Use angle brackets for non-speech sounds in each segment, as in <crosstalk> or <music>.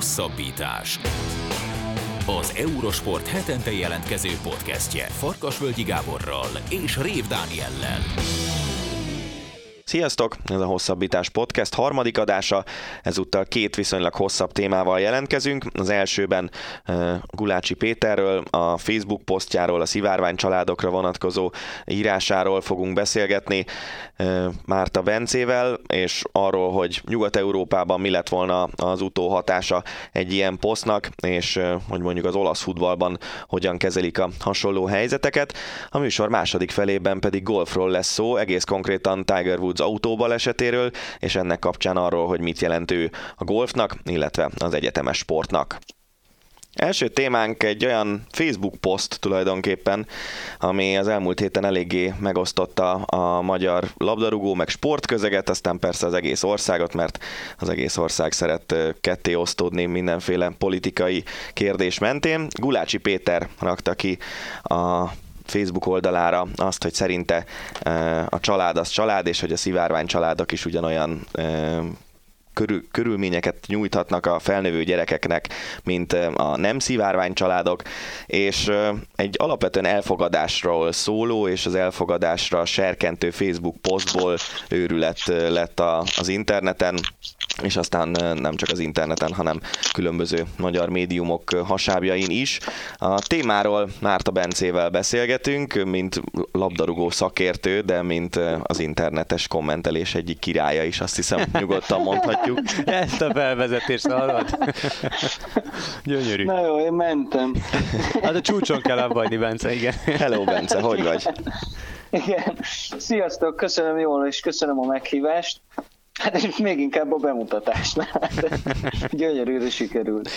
Hosszabbítás. Az Eurosport hetente jelentkező podcastje Farkasvölgyi Gáborral és Rév Dániellel. Sziasztok! Ez a Hosszabbítás Podcast harmadik adása. Ezúttal két viszonylag hosszabb témával jelentkezünk. Az elsőben Gulácsi Péterről, a Facebook posztjáról, a szivárvány családokra vonatkozó írásáról fogunk beszélgetni Márta Bencével, és arról, hogy Nyugat-Európában mi lett volna az utóhatása egy ilyen posztnak, és hogy mondjuk az olasz futballban hogyan kezelik a hasonló helyzeteket. A műsor második felében pedig golfról lesz szó, egész konkrétan Tiger Woods az autóbalesetéről, és ennek kapcsán arról, hogy mit jelent ő a golfnak, illetve az egyetemes sportnak. Első témánk egy olyan Facebook poszt tulajdonképpen, ami az elmúlt héten eléggé megosztotta a magyar labdarúgó meg sportközeget, aztán persze az egész országot, mert az egész ország szeret ketté osztódni mindenféle politikai kérdés mentén. Gulácsi Péter rakta ki a Facebook oldalára azt, hogy szerinte a család az család, és hogy a szivárvány családok is ugyanolyan körül, körülményeket nyújthatnak a felnövő gyerekeknek, mint a nem szivárvány családok, és egy alapvetően elfogadásról szóló és az elfogadásra serkentő Facebook posztból őrület lett az interneten, és aztán nem csak az interneten, hanem különböző magyar médiumok hasábjain is. A témáról Márta Bencével beszélgetünk, mint labdarúgó szakértő, de mint az internetes kommentelés egyik királya is, azt hiszem nyugodtan mondhatjuk. <laughs> Ezt a felvezetést hallod? <laughs> Gyönyörű. Na jó, én mentem. <laughs> Hát a csúcson kell abbagyni, Bence, igen. Hello, Bence, hogy vagy? Igen. Sziasztok, köszönöm jól, és köszönöm a meghívást. Hát és még inkább a bemutatásnál. Gyönyörűre sikerült.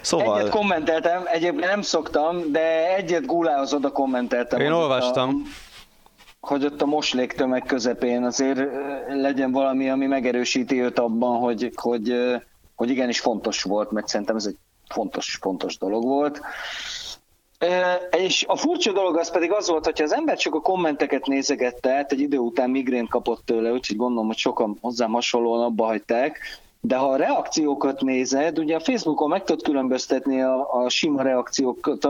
Szóval... Egyet kommenteltem, egyébként nem szoktam, de egyet Gulához oda kommenteltem. Én olvastam. A, hogy ott a moslék tömeg közepén azért legyen valami, ami megerősíti őt abban, hogy, hogy, hogy igenis fontos volt, mert szerintem ez egy fontos, fontos dolog volt. És a furcsa dolog az pedig az volt, hogyha az ember csak a kommenteket nézegette, hát egy idő után migrén kapott tőle, úgyhogy gondolom, hogy sokan hozzám hasonlóan abba hagyták, de ha a reakciókat nézed, ugye a Facebookon meg tudod különböztetni a, a sima reakciókat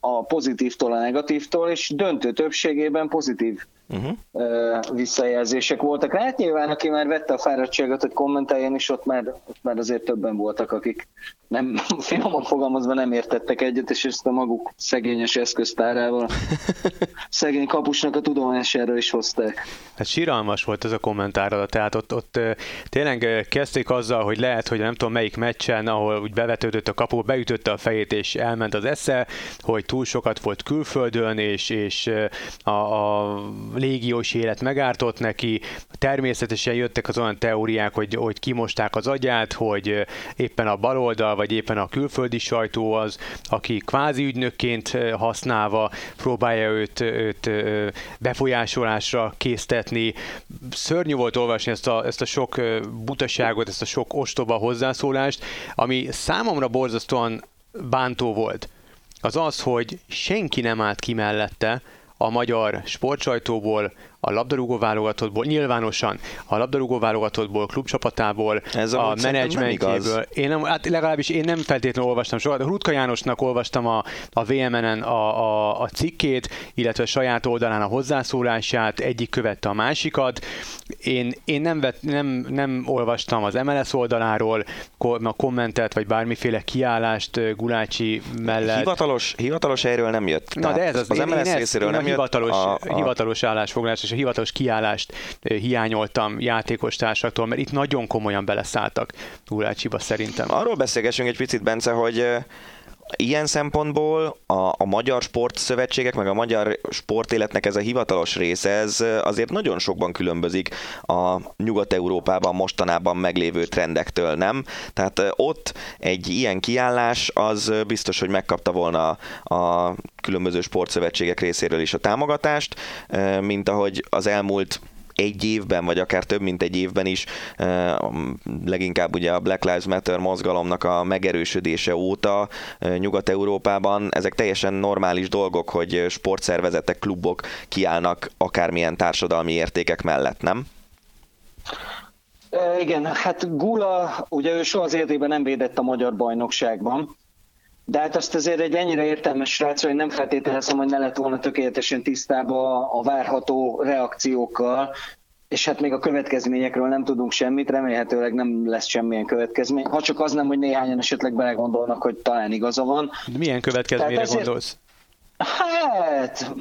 a pozitívtól a negatívtól, és döntő többségében pozitív uh-huh. visszajelzések voltak. Hát nyilván, aki már vette a fáradtságot, hogy kommenteljen is, ott már, ott már azért többen voltak, akik nem, <laughs> finoman fogalmazva nem értettek egyet, és ezt a maguk szegényes eszköztárával <laughs> szegény kapusnak a tudomására is hozták. Hát síralmas volt ez a kommentára, tehát ott, ott tényleg kezdték azzal, hogy lehet, hogy nem tudom melyik meccsen, ahol úgy bevetődött a kapu, beütötte a fejét és elment az esze, hogy túl sokat volt külföldön, és, és a, a légiós élet megártott neki, természetesen jöttek az olyan teóriák, hogy, hogy kimosták az agyát, hogy éppen a baloldal, vagy éppen a külföldi sajtó az, aki kvázi ügynökként használva próbálja őt, őt befolyásolásra késztetni. Szörnyű volt olvasni ezt a, ezt a sok butaságot, ezt a sok ostoba hozzászólást, ami számomra borzasztóan bántó volt. Az az, hogy senki nem állt ki mellette, a magyar sportsajtóból, a labdarúgó válogatottból, nyilvánosan a labdarúgó válogatottból, klubcsapatából, Ez a, menedzsmentjéből. Én nem, hát legalábbis én nem feltétlenül olvastam sokat. Rutka Jánosnak olvastam a, a VMN-en a, a, a cikkét, illetve a saját oldalán a hozzászólását, egyik követte a másikat. Én, én nem, vet, nem, nem olvastam az MLS oldaláról a kommentet, vagy bármiféle kiállást Gulácsi mellett. Hivatalos, hivatalos helyről nem jött. Na, de ez az, az én, MLS én részéről nem a hivatalos, jött. A, a... hivatalos állásfoglalás és hivatalos kiállást hiányoltam játékostársaktól, mert itt nagyon komolyan beleszálltak Gulácsiba szerintem. Arról beszélgessünk egy picit, Bence, hogy ilyen szempontból a, a magyar sportszövetségek, meg a magyar sportéletnek ez a hivatalos része, ez azért nagyon sokban különbözik a Nyugat-Európában mostanában meglévő trendektől, nem? Tehát ott egy ilyen kiállás az biztos, hogy megkapta volna a különböző sportszövetségek részéről is a támogatást, mint ahogy az elmúlt egy évben, vagy akár több mint egy évben is, leginkább ugye a Black Lives Matter mozgalomnak a megerősödése óta Nyugat-Európában ezek teljesen normális dolgok, hogy sportszervezetek, klubok kiállnak akármilyen társadalmi értékek mellett, nem? igen, hát Gula, ugye ő soha az életében nem védett a magyar bajnokságban, de hát azt azért egy ennyire értelmes srác, hogy nem feltételezem, hogy ne lett volna tökéletesen tisztában a várható reakciókkal, és hát még a következményekről nem tudunk semmit, remélhetőleg nem lesz semmilyen következmény. Ha csak az nem, hogy néhányan esetleg belegondolnak, hogy talán igaza van. De milyen következményre ezért... gondolsz? Hát,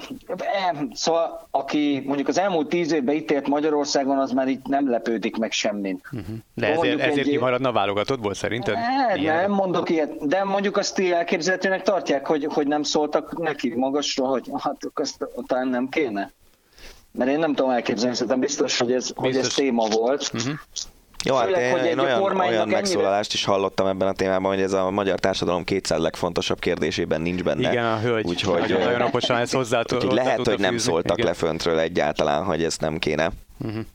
szóval aki mondjuk az elmúlt tíz évben itt élt Magyarországon, az már itt nem lepődik meg semmin. Uh-huh. De ezért, ezért egy... kimaradna válogatott szerinted? Hát, nem mondok ilyet, de mondjuk azt elképzelhetőnek tartják, hogy, hogy nem szóltak neki magasra, hogy hát azt talán nem kéne. Mert én nem tudom elképzelni, szerintem biztos, hogy ez, biztos. hogy ez téma volt. Uh-huh. Jó, hát én, hogy én olyan, olyan megszólalást is hallottam ebben a témában, hogy ez a magyar társadalom 200 legfontosabb kérdésében nincs benne. Igen, a hölgy. Úgyhogy, nagyon okosan ez hozzá, úgyhogy lehet, hogy nem szóltak igen. le föntről egyáltalán, hogy ezt nem kéne. Uh-huh.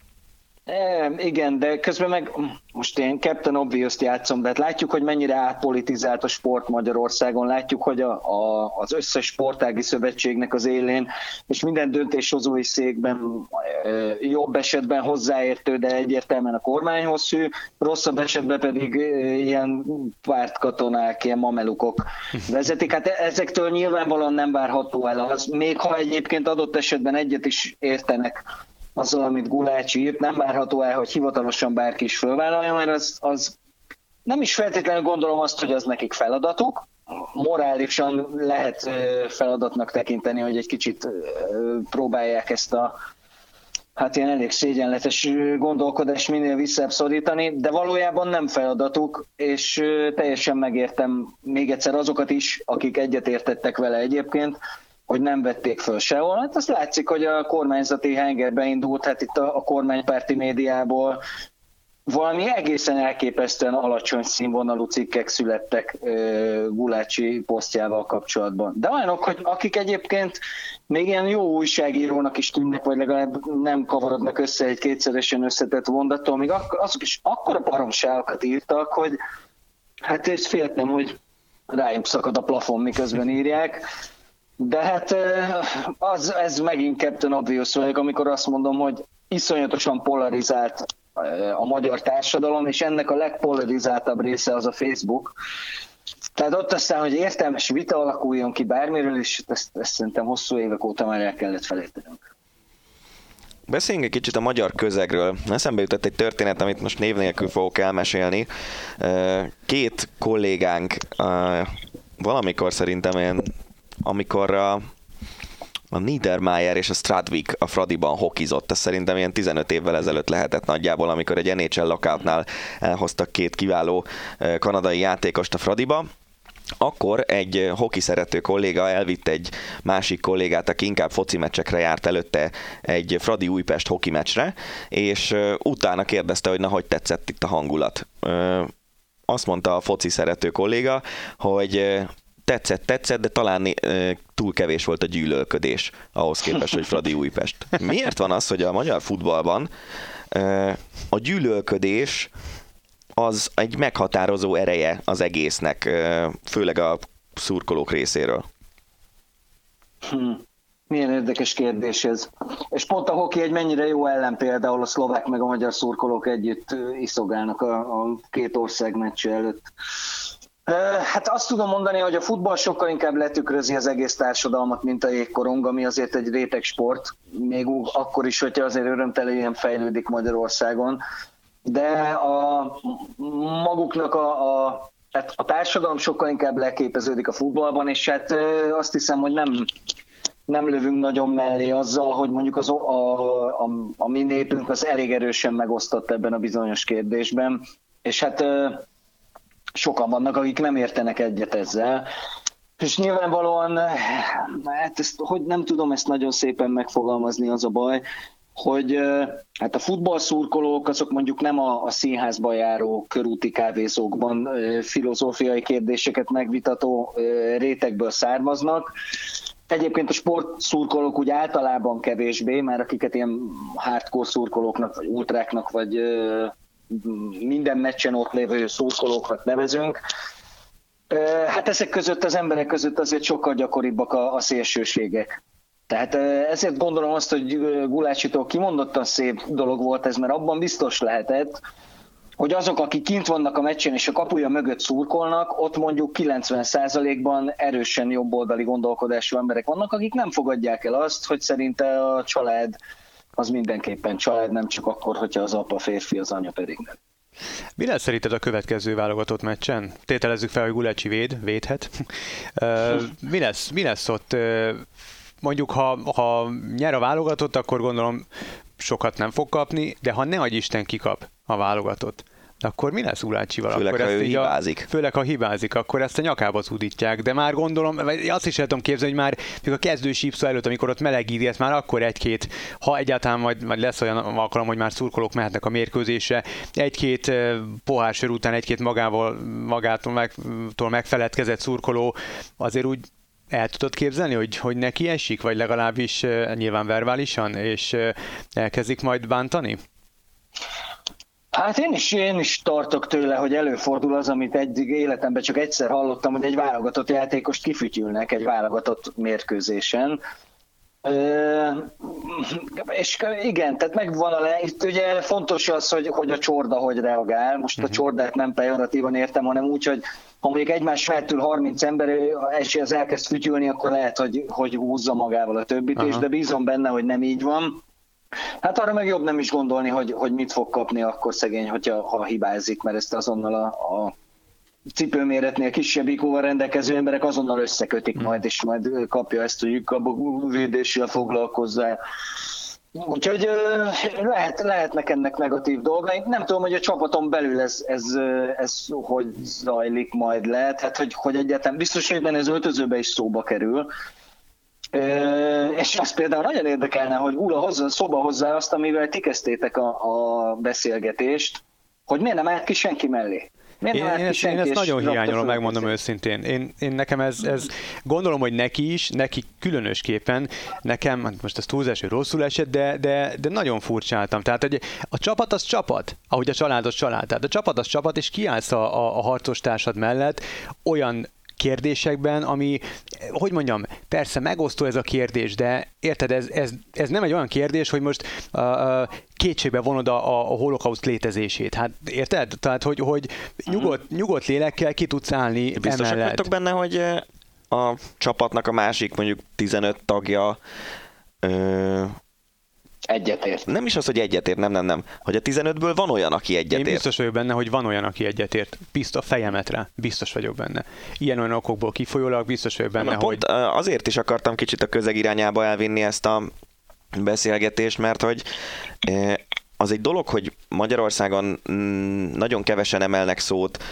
Igen, de közben meg most én Captain Obvious-t játszom, de hát látjuk, hogy mennyire átpolitizált a sport Magyarországon, látjuk, hogy a, a, az összes sportági szövetségnek az élén, és minden döntéshozói székben e, jobb esetben hozzáértő, de egyértelműen a kormányhoz szű, rosszabb esetben pedig e, ilyen pártkatonák, ilyen mamelukok <laughs> vezetik. Hát ezektől nyilvánvalóan nem várható el az, még ha egyébként adott esetben egyet is értenek azzal, amit Gulács írt, nem várható el, hogy hivatalosan bárki is fölvállalja, mert az, az nem is feltétlenül gondolom azt, hogy az nekik feladatuk, morálisan lehet feladatnak tekinteni, hogy egy kicsit próbálják ezt a hát ilyen elég szégyenletes gondolkodás minél visszább szorítani, de valójában nem feladatuk, és teljesen megértem még egyszer azokat is, akik egyetértettek vele egyébként, hogy nem vették föl sehol. Hát azt látszik, hogy a kormányzati hengerbe indult, hát itt a, a kormánypárti médiából valami egészen elképesztően alacsony színvonalú cikkek születtek uh, Gulácsi posztjával kapcsolatban. De olyanok, hogy akik egyébként még ilyen jó újságírónak is tűnnek, vagy legalább nem kavarodnak össze egy kétszeresen összetett mondattól, még ak- azok is akkora baromságokat írtak, hogy hát és féltem, hogy rájuk szakad a plafon, miközben írják. De hát az, ez megint Captain Obvious vagyok, amikor azt mondom, hogy iszonyatosan polarizált a magyar társadalom, és ennek a legpolarizáltabb része az a Facebook. Tehát ott aztán, hogy értelmes vita alakuljon ki bármiről, és ezt, ezt szerintem hosszú évek óta már el kellett felejtenünk. Beszéljünk egy kicsit a magyar közegről. Eszembe jutott egy történet, amit most név nélkül fogok elmesélni. Két kollégánk valamikor szerintem ilyen amikor a, a Niedermayer és a Stradvik a Fradiban hokizott, ez szerintem ilyen 15 évvel ezelőtt lehetett nagyjából, amikor egy NHL lockoutnál elhoztak két kiváló kanadai játékost a Fradiba, akkor egy hoki szerető kolléga elvitt egy másik kollégát, aki inkább foci meccsekre járt előtte egy Fradi Újpest hoki meccsre, és utána kérdezte, hogy na, hogy tetszett itt a hangulat. Azt mondta a foci szerető kolléga, hogy tetszett, tetszett, de talán e, túl kevés volt a gyűlölködés ahhoz képest, hogy Fradi Újpest. Miért van az, hogy a magyar futballban e, a gyűlölködés az egy meghatározó ereje az egésznek, e, főleg a szurkolók részéről? Hm. Milyen érdekes kérdés ez. És pont a hoki egy mennyire jó ellenpélda, ahol a szlovák meg a magyar szurkolók együtt iszogálnak a, a két ország meccse előtt. Hát azt tudom mondani, hogy a futball sokkal inkább letükrözi az egész társadalmat, mint a jégkorong, ami azért egy réteg sport, még akkor is, hogyha azért örömtelenül fejlődik Magyarországon. De a maguknak a, a tehát a társadalom sokkal inkább leképeződik a futballban, és hát azt hiszem, hogy nem, nem lövünk nagyon mellé azzal, hogy mondjuk az, a, a, a mi népünk az elég erősen megosztott ebben a bizonyos kérdésben, és hát sokan vannak, akik nem értenek egyet ezzel. És nyilvánvalóan, hát ezt, hogy nem tudom ezt nagyon szépen megfogalmazni, az a baj, hogy hát a futballszurkolók azok mondjuk nem a, a színházba járó körúti kávézókban filozófiai kérdéseket megvitató rétegből származnak. Egyébként a sportszurkolók úgy általában kevésbé, mert akiket ilyen hardcore szurkolóknak, vagy ultráknak, vagy minden meccsen ott lévő szószolókat nevezünk. Hát ezek között az emberek között azért sokkal gyakoribbak a, a szélsőségek. Tehát ezért gondolom azt, hogy Gulácsitól kimondottan szép dolog volt ez, mert abban biztos lehetett, hogy azok, akik kint vannak a meccsen és a kapuja mögött szurkolnak, ott mondjuk 90%-ban erősen jobboldali gondolkodású emberek vannak, akik nem fogadják el azt, hogy szerinte a család az mindenképpen család, nem csak akkor, hogyha az apa férfi, az anya pedig nem. Mi lesz szerinted a következő válogatott meccsen? Tételezzük fel, hogy Gulecsi véd, védhet. mi, lesz, mi lesz ott? Mondjuk, ha, ha nyer a válogatott, akkor gondolom sokat nem fog kapni, de ha ne adj Isten kikap a válogatott, akkor mi lesz Ulácsival? Főleg, akkor ha ezt ő hibázik. A, főleg, ha hibázik, akkor ezt a nyakába zúdítják. De már gondolom, vagy azt is el tudom képzelni, hogy már még a kezdő sípszó előtt, amikor ott melegíti, ezt már akkor egy-két, ha egyáltalán majd, majd lesz olyan alkalom, hogy már szurkolók mehetnek a mérkőzésre, egy-két pohár sör után egy-két magával, magától meg, megfeledkezett szurkoló azért úgy el tudod képzelni, hogy, hogy neki esik, vagy legalábbis nyilván verbálisan, és elkezdik majd bántani? Hát én is, én is tartok tőle, hogy előfordul az, amit eddig életemben csak egyszer hallottam, hogy egy válogatott játékost kifütyülnek egy válogatott mérkőzésen. Ö, és igen, tehát megvan a le, itt ugye fontos az, hogy, hogy a csorda hogy reagál. Most uh-huh. a mhm. csordát nem pejoratívan értem, hanem úgy, hogy ha mondjuk egymás feltől 30 ember, és az elkezd fütyülni, akkor lehet, hogy, hogy húzza magával a többit uh-huh. is, de bízom benne, hogy nem így van. Hát arra meg jobb nem is gondolni, hogy, hogy mit fog kapni akkor szegény, hogyha, ha hibázik, mert ezt azonnal a, a cipőméretnél kisebb ikóval rendelkező emberek azonnal összekötik hmm. majd, és majd kapja ezt, hogy a védéssel foglalkozzá. Úgyhogy lehet, lehetnek ennek negatív dolgai. Nem tudom, hogy a csapaton belül ez, ez, ez hogy zajlik majd le, tehát hogy, hogy egyáltalán biztos, hogy benne ez öltözőbe is szóba kerül, és azt például nagyon érdekelne, hogy Ula hozza, szoba hozzá azt, amivel ti kezdtétek a, a beszélgetést, hogy miért nem állt ki senki mellé. Miért én, én, ezt, én ezt nagyon hiányolom, megmondom őszintén. Én, én nekem ez, ez, gondolom, hogy neki is, neki különösképpen, nekem, hát most ez túlzás, hogy rosszul esett, de, de, de nagyon furcsáltam. Tehát hogy a csapat az csapat, ahogy a család az család. Tehát a csapat az csapat, és kiállsz a, a, a harcos társad mellett olyan kérdésekben, ami, hogy mondjam, persze megosztó ez a kérdés, de érted, ez, ez, ez nem egy olyan kérdés, hogy most uh, kétségbe vonod a, a holokauszt létezését. Hát érted? Tehát, hogy, hogy nyugodt, nyugodt lélekkel ki tudsz állni Biztosak emellett. vagytok benne, hogy a csapatnak a másik mondjuk 15 tagja ö, Egyetért. Nem is az, hogy egyetért, nem, nem, nem. Hogy a 15-ből van olyan, aki egyetért. Én biztos vagyok benne, hogy van olyan, aki egyetért. Biztos a fejemet rá. Biztos vagyok benne. Ilyen olyan okokból kifolyólag biztos vagyok benne, Na, hogy... Pont azért is akartam kicsit a közeg irányába elvinni ezt a beszélgetést, mert hogy az egy dolog, hogy Magyarországon mm, nagyon kevesen emelnek szót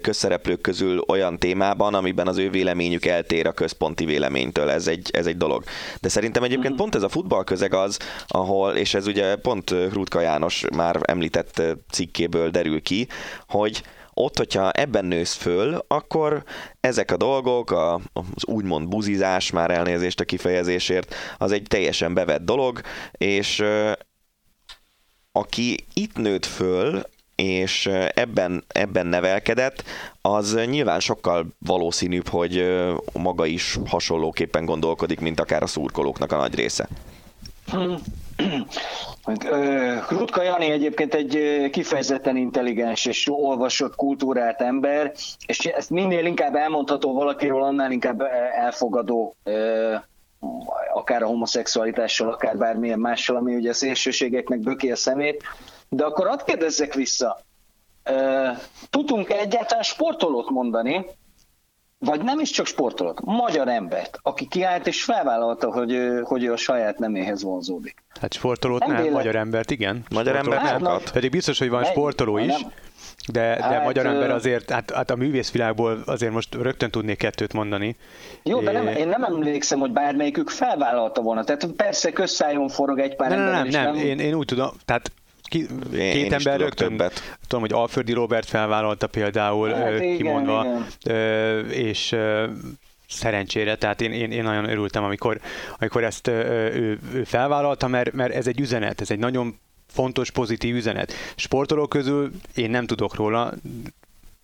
közszereplők közül olyan témában, amiben az ő véleményük eltér a központi véleménytől. Ez egy, ez egy dolog. De szerintem egyébként pont ez a futballközeg az, ahol, és ez ugye pont Rutka János már említett cikkéből derül ki, hogy ott, hogyha ebben nősz föl, akkor ezek a dolgok, a, az úgymond buzizás, már elnézést a kifejezésért, az egy teljesen bevett dolog, és aki itt nőtt föl, és ebben, ebben nevelkedett, az nyilván sokkal valószínűbb, hogy maga is hasonlóképpen gondolkodik, mint akár a szurkolóknak a nagy része. Krutka Jani egyébként egy kifejezetten intelligens és olvasott kultúrát ember, és ezt minél inkább elmondható valakiről, annál inkább elfogadó akár a homoszexualitással, akár bármilyen mással, ami ugye a szélsőségeknek böki a szemét. De akkor hadd kérdezzek vissza, tudunk egyáltalán sportolót mondani, vagy nem is csak sportolót, magyar embert, aki kiállt és felvállalta, hogy, hogy ő a saját neméhez vonzódik. Hát sportolót nem, nem magyar embert igen. Magyar ember nem. Pedig biztos, hogy van sportoló is. Nem. De, de hát, magyar ember azért, hát, hát a művészvilágból azért most rögtön tudnék kettőt mondani. Jó, de nem, én nem emlékszem, hogy bármelyikük felvállalta volna. Tehát persze közszájon forog egy pár nem, ember. Nem, nem, nem. Én, én úgy tudom, tehát ki, én két ember rögtön, többet. tudom, hogy Alföldi Robert felvállalta például hát, igen, kimondva, igen. és szerencsére, tehát én, én, én nagyon örültem, amikor, amikor ezt ő, ő felvállalta, mert, mert ez egy üzenet, ez egy nagyon fontos, pozitív üzenet. Sportolók közül én nem tudok róla,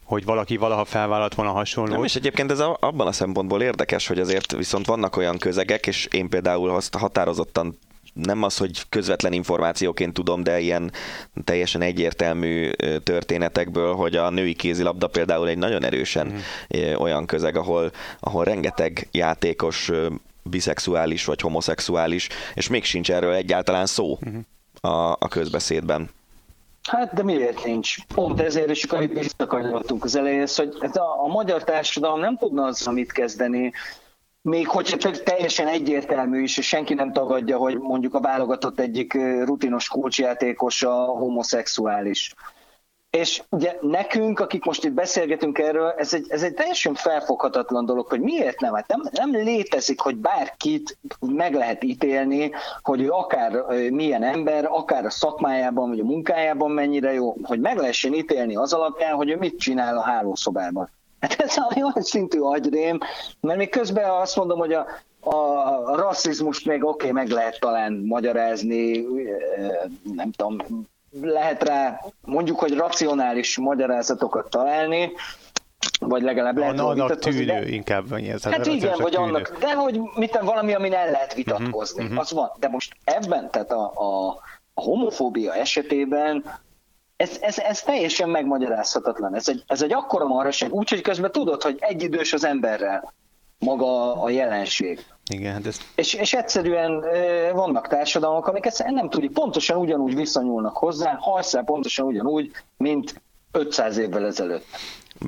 hogy valaki valaha felvállalt volna hasonló. Nem, és egyébként ez a, abban a szempontból érdekes, hogy azért viszont vannak olyan közegek, és én például azt határozottan nem az, hogy közvetlen információként tudom, de ilyen teljesen egyértelmű történetekből, hogy a női kézilabda például egy nagyon erősen mm. olyan közeg, ahol, ahol rengeteg játékos biszexuális vagy homoszexuális, és még sincs erről egyáltalán szó mm. A, a közbeszédben. Hát, de miért nincs? Pont ezért is visszakanyarodtunk az elején, hogy a, a magyar társadalom nem tudna azzal mit kezdeni, még hogyha csak teljesen egyértelmű is, és senki nem tagadja, hogy mondjuk a válogatott egyik rutinos kulcsjátékos a homoszexuális. És ugye nekünk, akik most itt beszélgetünk erről, ez egy, ez egy teljesen felfoghatatlan dolog, hogy miért nem? Hát nem, nem létezik, hogy bárkit meg lehet ítélni, hogy ő akár milyen ember, akár a szakmájában, vagy a munkájában mennyire jó, hogy meg lehessen ítélni az alapján, hogy ő mit csinál a hálószobában. Hát ez a olyan szintű agyrém, mert még közben azt mondom, hogy a, a rasszizmust még oké, okay, meg lehet talán magyarázni, nem tudom, lehet rá mondjuk, hogy racionális magyarázatokat találni, vagy legalább lehet Annak vitatkozni. tűnő de... inkább. Ez hát igen, vagy tűnő. annak, de hogy mit valami, amin el lehet vitatkozni, uh-huh, az van. De most ebben, tehát a, a, a homofóbia esetében ez, ez, ez teljesen megmagyarázhatatlan. Ez egy, ez egy akkora marhaság, úgyhogy közben tudod, hogy egyidős az emberrel maga a jelenség. Igen, hát ez... és, és egyszerűen vannak társadalmak, amik ezt nem tudjuk, pontosan ugyanúgy viszonyulnak hozzá, hajszál pontosan ugyanúgy, mint 500 évvel ezelőtt.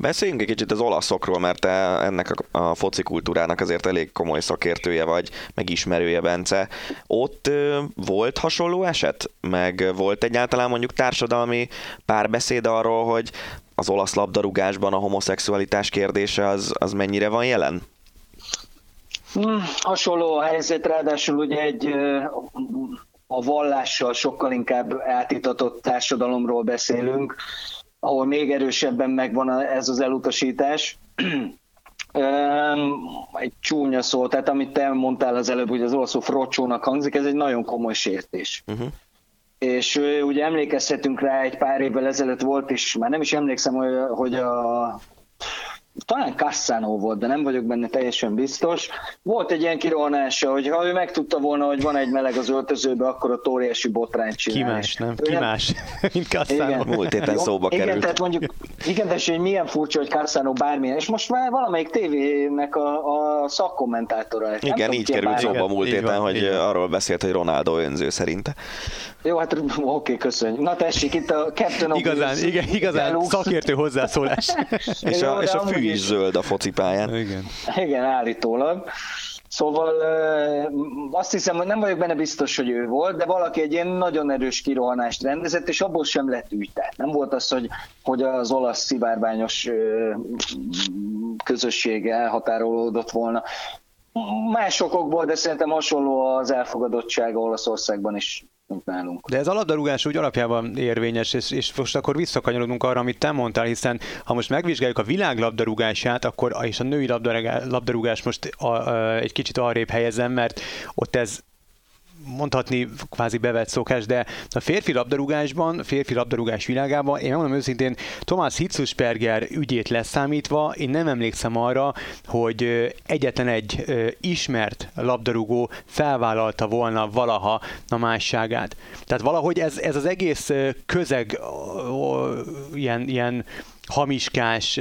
Beszéljünk egy kicsit az olaszokról, mert te ennek a, a foci kultúrának azért elég komoly szakértője vagy, meg ismerője, Bence. Ott ö, volt hasonló eset? Meg volt egyáltalán mondjuk társadalmi párbeszéd arról, hogy az olasz labdarúgásban a homoszexualitás kérdése az, az mennyire van jelen? Hasonló a helyzet, ráadásul ugye egy a vallással sokkal inkább átitatott társadalomról beszélünk, ahol még erősebben megvan ez az elutasítás. egy csúnya szó, tehát amit te mondtál az előbb, hogy az olaszul frocsónak hangzik, ez egy nagyon komoly sértés. Uh-huh. És ugye emlékezhetünk rá, egy pár évvel ezelőtt volt, és már nem is emlékszem, hogy a talán Cassano volt, de nem vagyok benne teljesen biztos. Volt egy ilyen kirohanása, hogy ha ő megtudta volna, hogy van egy meleg az öltözőbe, akkor a óriási botrányt csinál. Ki más, nem? Ki más, <laughs> mint Cassano. Igen. Múlt héten szóba igen, került. tehát mondjuk, igen, de hogy milyen furcsa, hogy Cassano bármilyen, és most már valamelyik tévének a, a szakkommentátora. Igen, nem így került szóba múlt héten, hogy arról beszélt, hogy Ronaldo önző szerinte. Jó, hát <laughs> oké, okay, köszönjük. Na tessék, itt a Captain Igazán, igen, igazán szakértő hozzászólás. <laughs> és, a, és a fű is zöld a focipályán. Igen. Igen, állítólag. Szóval azt hiszem, hogy nem vagyok benne biztos, hogy ő volt, de valaki egy ilyen nagyon erős kirohanást rendezett, és abból sem lett. Tehát nem volt az, hogy, hogy az olasz szivárványos közösség elhatárolódott volna. Más okokból, de szerintem hasonló az elfogadottsága Olaszországban is mint nálunk. De ez a labdarúgás úgy alapjában érvényes, és, és most akkor visszakanyarodunk arra, amit te mondtál, hiszen ha most megvizsgáljuk a világ labdarúgását, akkor és a női labdarúgás most a, a, egy kicsit arrébb helyezem, mert ott ez mondhatni kvázi bevett szokás, de a férfi labdarúgásban, a férfi labdarúgás világában, én mondom őszintén, Tomás Hitzusperger ügyét leszámítva, én nem emlékszem arra, hogy egyetlen egy ismert labdarúgó felvállalta volna valaha a másságát. Tehát valahogy ez, ez az egész közeg ilyen, ilyen hamiskás,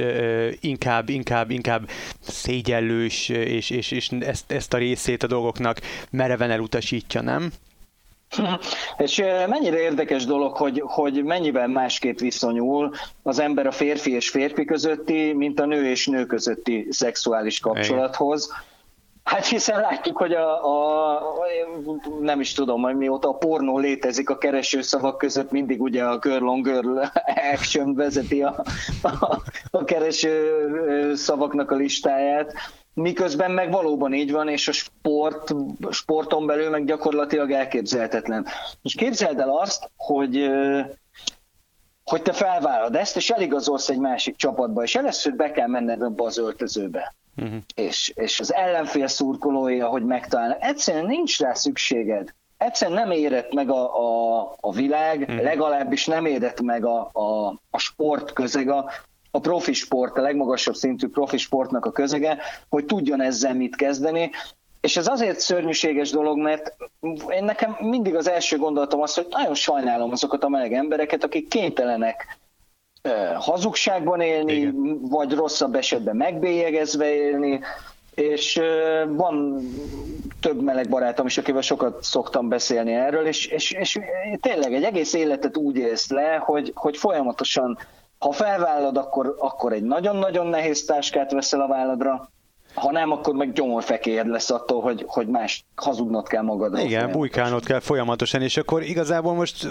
inkább, inkább, inkább szégyellős, és, és, és ezt, ezt a részét a dolgoknak mereven elutasítja, nem? <laughs> És mennyire érdekes dolog, hogy, hogy mennyivel másképp viszonyul az ember a férfi és férfi közötti, mint a nő és nő közötti szexuális kapcsolathoz. Igen Hát hiszen látjuk, hogy a, a, nem is tudom, hogy mióta a pornó létezik a keresőszavak között, mindig ugye a Girl on Girl action vezeti a, a, a kereső szavaknak a listáját, miközben meg valóban így van, és a sport, sporton belül meg gyakorlatilag elképzelhetetlen. És képzeld el azt, hogy hogy te felvállalod ezt, és eligazolsz egy másik csapatba, és először be kell menned abba az öltözőbe uh-huh. és, és az ellenfél szurkolói, ahogy megtalálnak. Egyszerűen nincs rá szükséged. Egyszerűen nem érett meg a, a, a világ, uh-huh. legalábbis nem érett meg a, a, a sport közeg a, a profi sport, a legmagasabb szintű profi sportnak a közege, hogy tudjon ezzel mit kezdeni, és ez azért szörnyűséges dolog, mert én nekem mindig az első gondolatom az, hogy nagyon sajnálom azokat a meleg embereket, akik kénytelenek hazugságban élni, Igen. vagy rosszabb esetben megbélyegezve élni, és van több meleg barátom is, akivel sokat szoktam beszélni erről, és, és, és tényleg egy egész életet úgy élsz le, hogy, hogy folyamatosan, ha felvállad, akkor, akkor egy nagyon-nagyon nehéz táskát veszel a válladra, ha nem, akkor meg gyomorfekér lesz attól, hogy, hogy más hazudnod kell magad. Igen, bujkálnod kell folyamatosan, és akkor igazából most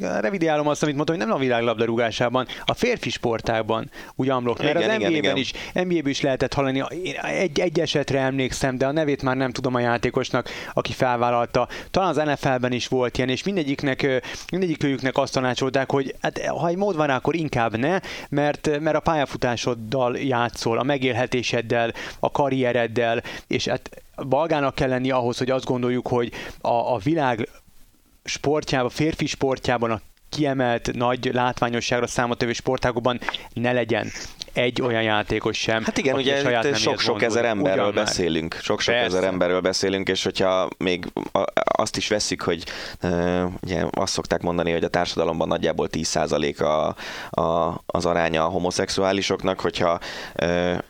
revidiálom azt, amit mondtam, hogy nem a világ labdarúgásában, a férfi sportágban úgy amlok, mert igen, az NBA-ben is, NBA-ben is lehetett hallani, egy, egy esetre emlékszem, de a nevét már nem tudom a játékosnak, aki felvállalta. Talán az NFL-ben is volt ilyen, és mindegyiknek, mindegyikőjüknek azt tanácsolták, hogy hát, ha egy mód van rá, akkor inkább ne, mert, mert a pályafutásoddal játszol, a megélhetéseddel, a karriereddel, és hát balgának kell lenni ahhoz, hogy azt gondoljuk, hogy a, a világ sportjában, férfi sportjában a kiemelt nagy látványosságra számottevő sportágokban ne legyen egy olyan játékos sem. Hát igen, ugye sok-sok ezer emberről Ugyan beszélünk. Sok-sok ezer emberről beszélünk, és hogyha még azt is veszik, hogy ugye azt szokták mondani, hogy a társadalomban nagyjából 10% a, a, az aránya a homoszexuálisoknak, hogyha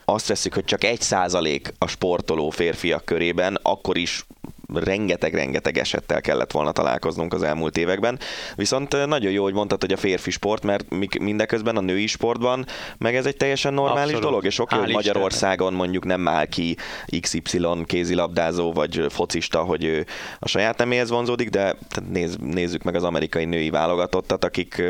azt veszik, hogy csak 1% a sportoló férfiak körében, akkor is rengeteg-rengeteg esettel kellett volna találkoznunk az elmúlt években. Viszont nagyon jó, hogy mondtad, hogy a férfi sport, mert mindeközben a női sportban meg ez egy teljesen normális Abszolút. dolog, és oké, hogy Magyarországon mondjuk nem áll ki XY kézilabdázó vagy focista, hogy ő a saját neméhez vonzódik, de néz, nézzük meg az amerikai női válogatottat, akik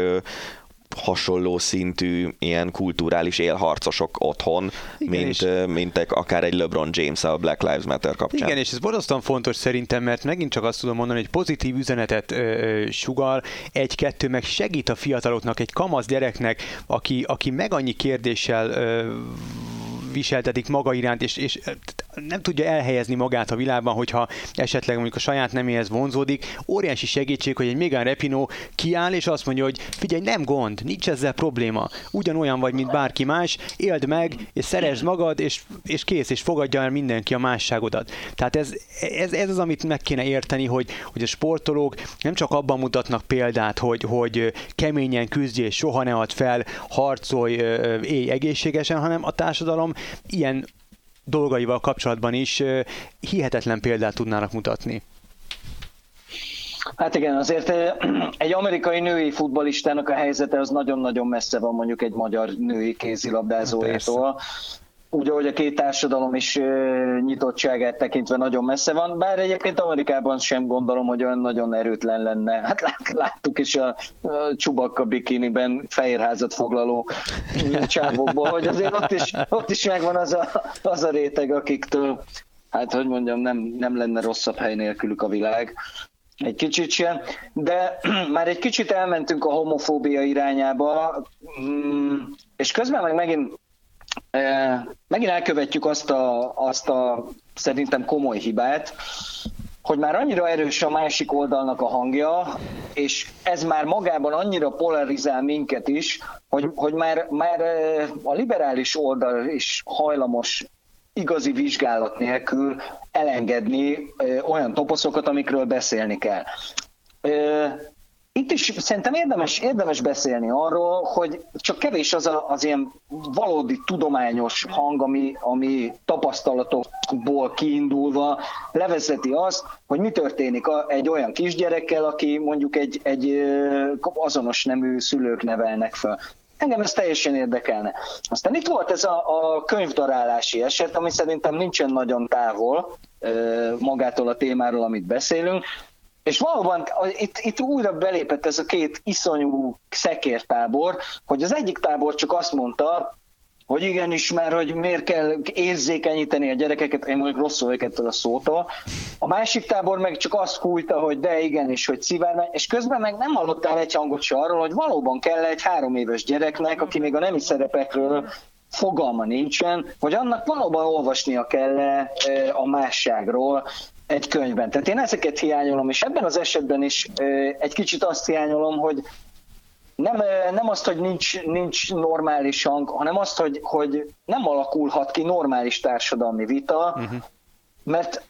hasonló szintű ilyen kulturális élharcosok otthon, Igen, mint, és... mint akár egy LeBron James a Black Lives Matter kapcsán. Igen, és ez borzasztóan fontos szerintem, mert megint csak azt tudom mondani, hogy pozitív üzenetet ö, ö, sugal, egy-kettő meg segít a fiataloknak, egy kamasz gyereknek, aki, aki meg annyi kérdéssel ö, viseltetik maga iránt, és, és nem tudja elhelyezni magát a világban, hogyha esetleg mondjuk a saját neméhez vonzódik. Óriási segítség, hogy egy Megan Repino kiáll, és azt mondja, hogy figyelj, nem gond, nincs ezzel probléma. Ugyanolyan vagy, mint bárki más, éld meg, és szeresd magad, és, és kész, és fogadja el mindenki a másságodat. Tehát ez, ez, ez az, amit meg kéne érteni, hogy, hogy a sportolók nem csak abban mutatnak példát, hogy, hogy keményen küzdj, és soha ne add fel, harcolj, élj egészségesen, hanem a társadalom ilyen dolgaival kapcsolatban is hihetetlen példát tudnának mutatni. Hát igen, azért <clears throat> egy amerikai női futbalistának a helyzete az nagyon-nagyon messze van mondjuk egy magyar női kézilabdázóétól úgy, ahogy a két társadalom is nyitottságát tekintve nagyon messze van, bár egyébként Amerikában sem gondolom, hogy olyan nagyon erőtlen lenne. Hát láttuk is a, a Csubakka bikiniben fehérházat foglaló csávokból, hogy azért ott is, ott is megvan az a, az a réteg, akiktől, hát hogy mondjam, nem, nem lenne rosszabb hely nélkülük a világ egy kicsit sem, de <clears throat> már egy kicsit elmentünk a homofóbia irányába, mm, és közben meg megint megint elkövetjük azt a, azt a szerintem komoly hibát, hogy már annyira erős a másik oldalnak a hangja, és ez már magában annyira polarizál minket is, hogy, hogy már, már a liberális oldal is hajlamos igazi vizsgálat nélkül elengedni olyan toposzokat, amikről beszélni kell itt is szerintem érdemes, érdemes beszélni arról, hogy csak kevés az a, az ilyen valódi tudományos hang, ami, ami tapasztalatokból kiindulva levezeti azt, hogy mi történik egy olyan kisgyerekkel, aki mondjuk egy, egy azonos nemű szülők nevelnek fel. Engem ez teljesen érdekelne. Aztán itt volt ez a, a könyvdarálási eset, ami szerintem nincsen nagyon távol magától a témáról, amit beszélünk, és valóban itt, itt újra belépett ez a két iszonyú szekértábor, hogy az egyik tábor csak azt mondta, hogy igenis, mert hogy miért kell érzékenyíteni a gyerekeket, én mondjuk rosszul vagyok ettől a szótól. A másik tábor meg csak azt hújta, hogy de igenis, hogy szivárvány, és közben meg nem hallottál egy hangot se arról, hogy valóban kell egy három éves gyereknek, aki még a nemi szerepekről fogalma nincsen, hogy annak valóban olvasnia kell a másságról, egy könyvben. Tehát én ezeket hiányolom, és ebben az esetben is egy kicsit azt hiányolom, hogy nem, nem azt, hogy nincs, nincs normális hang, hanem azt, hogy, hogy nem alakulhat ki normális társadalmi vita, uh-huh. mert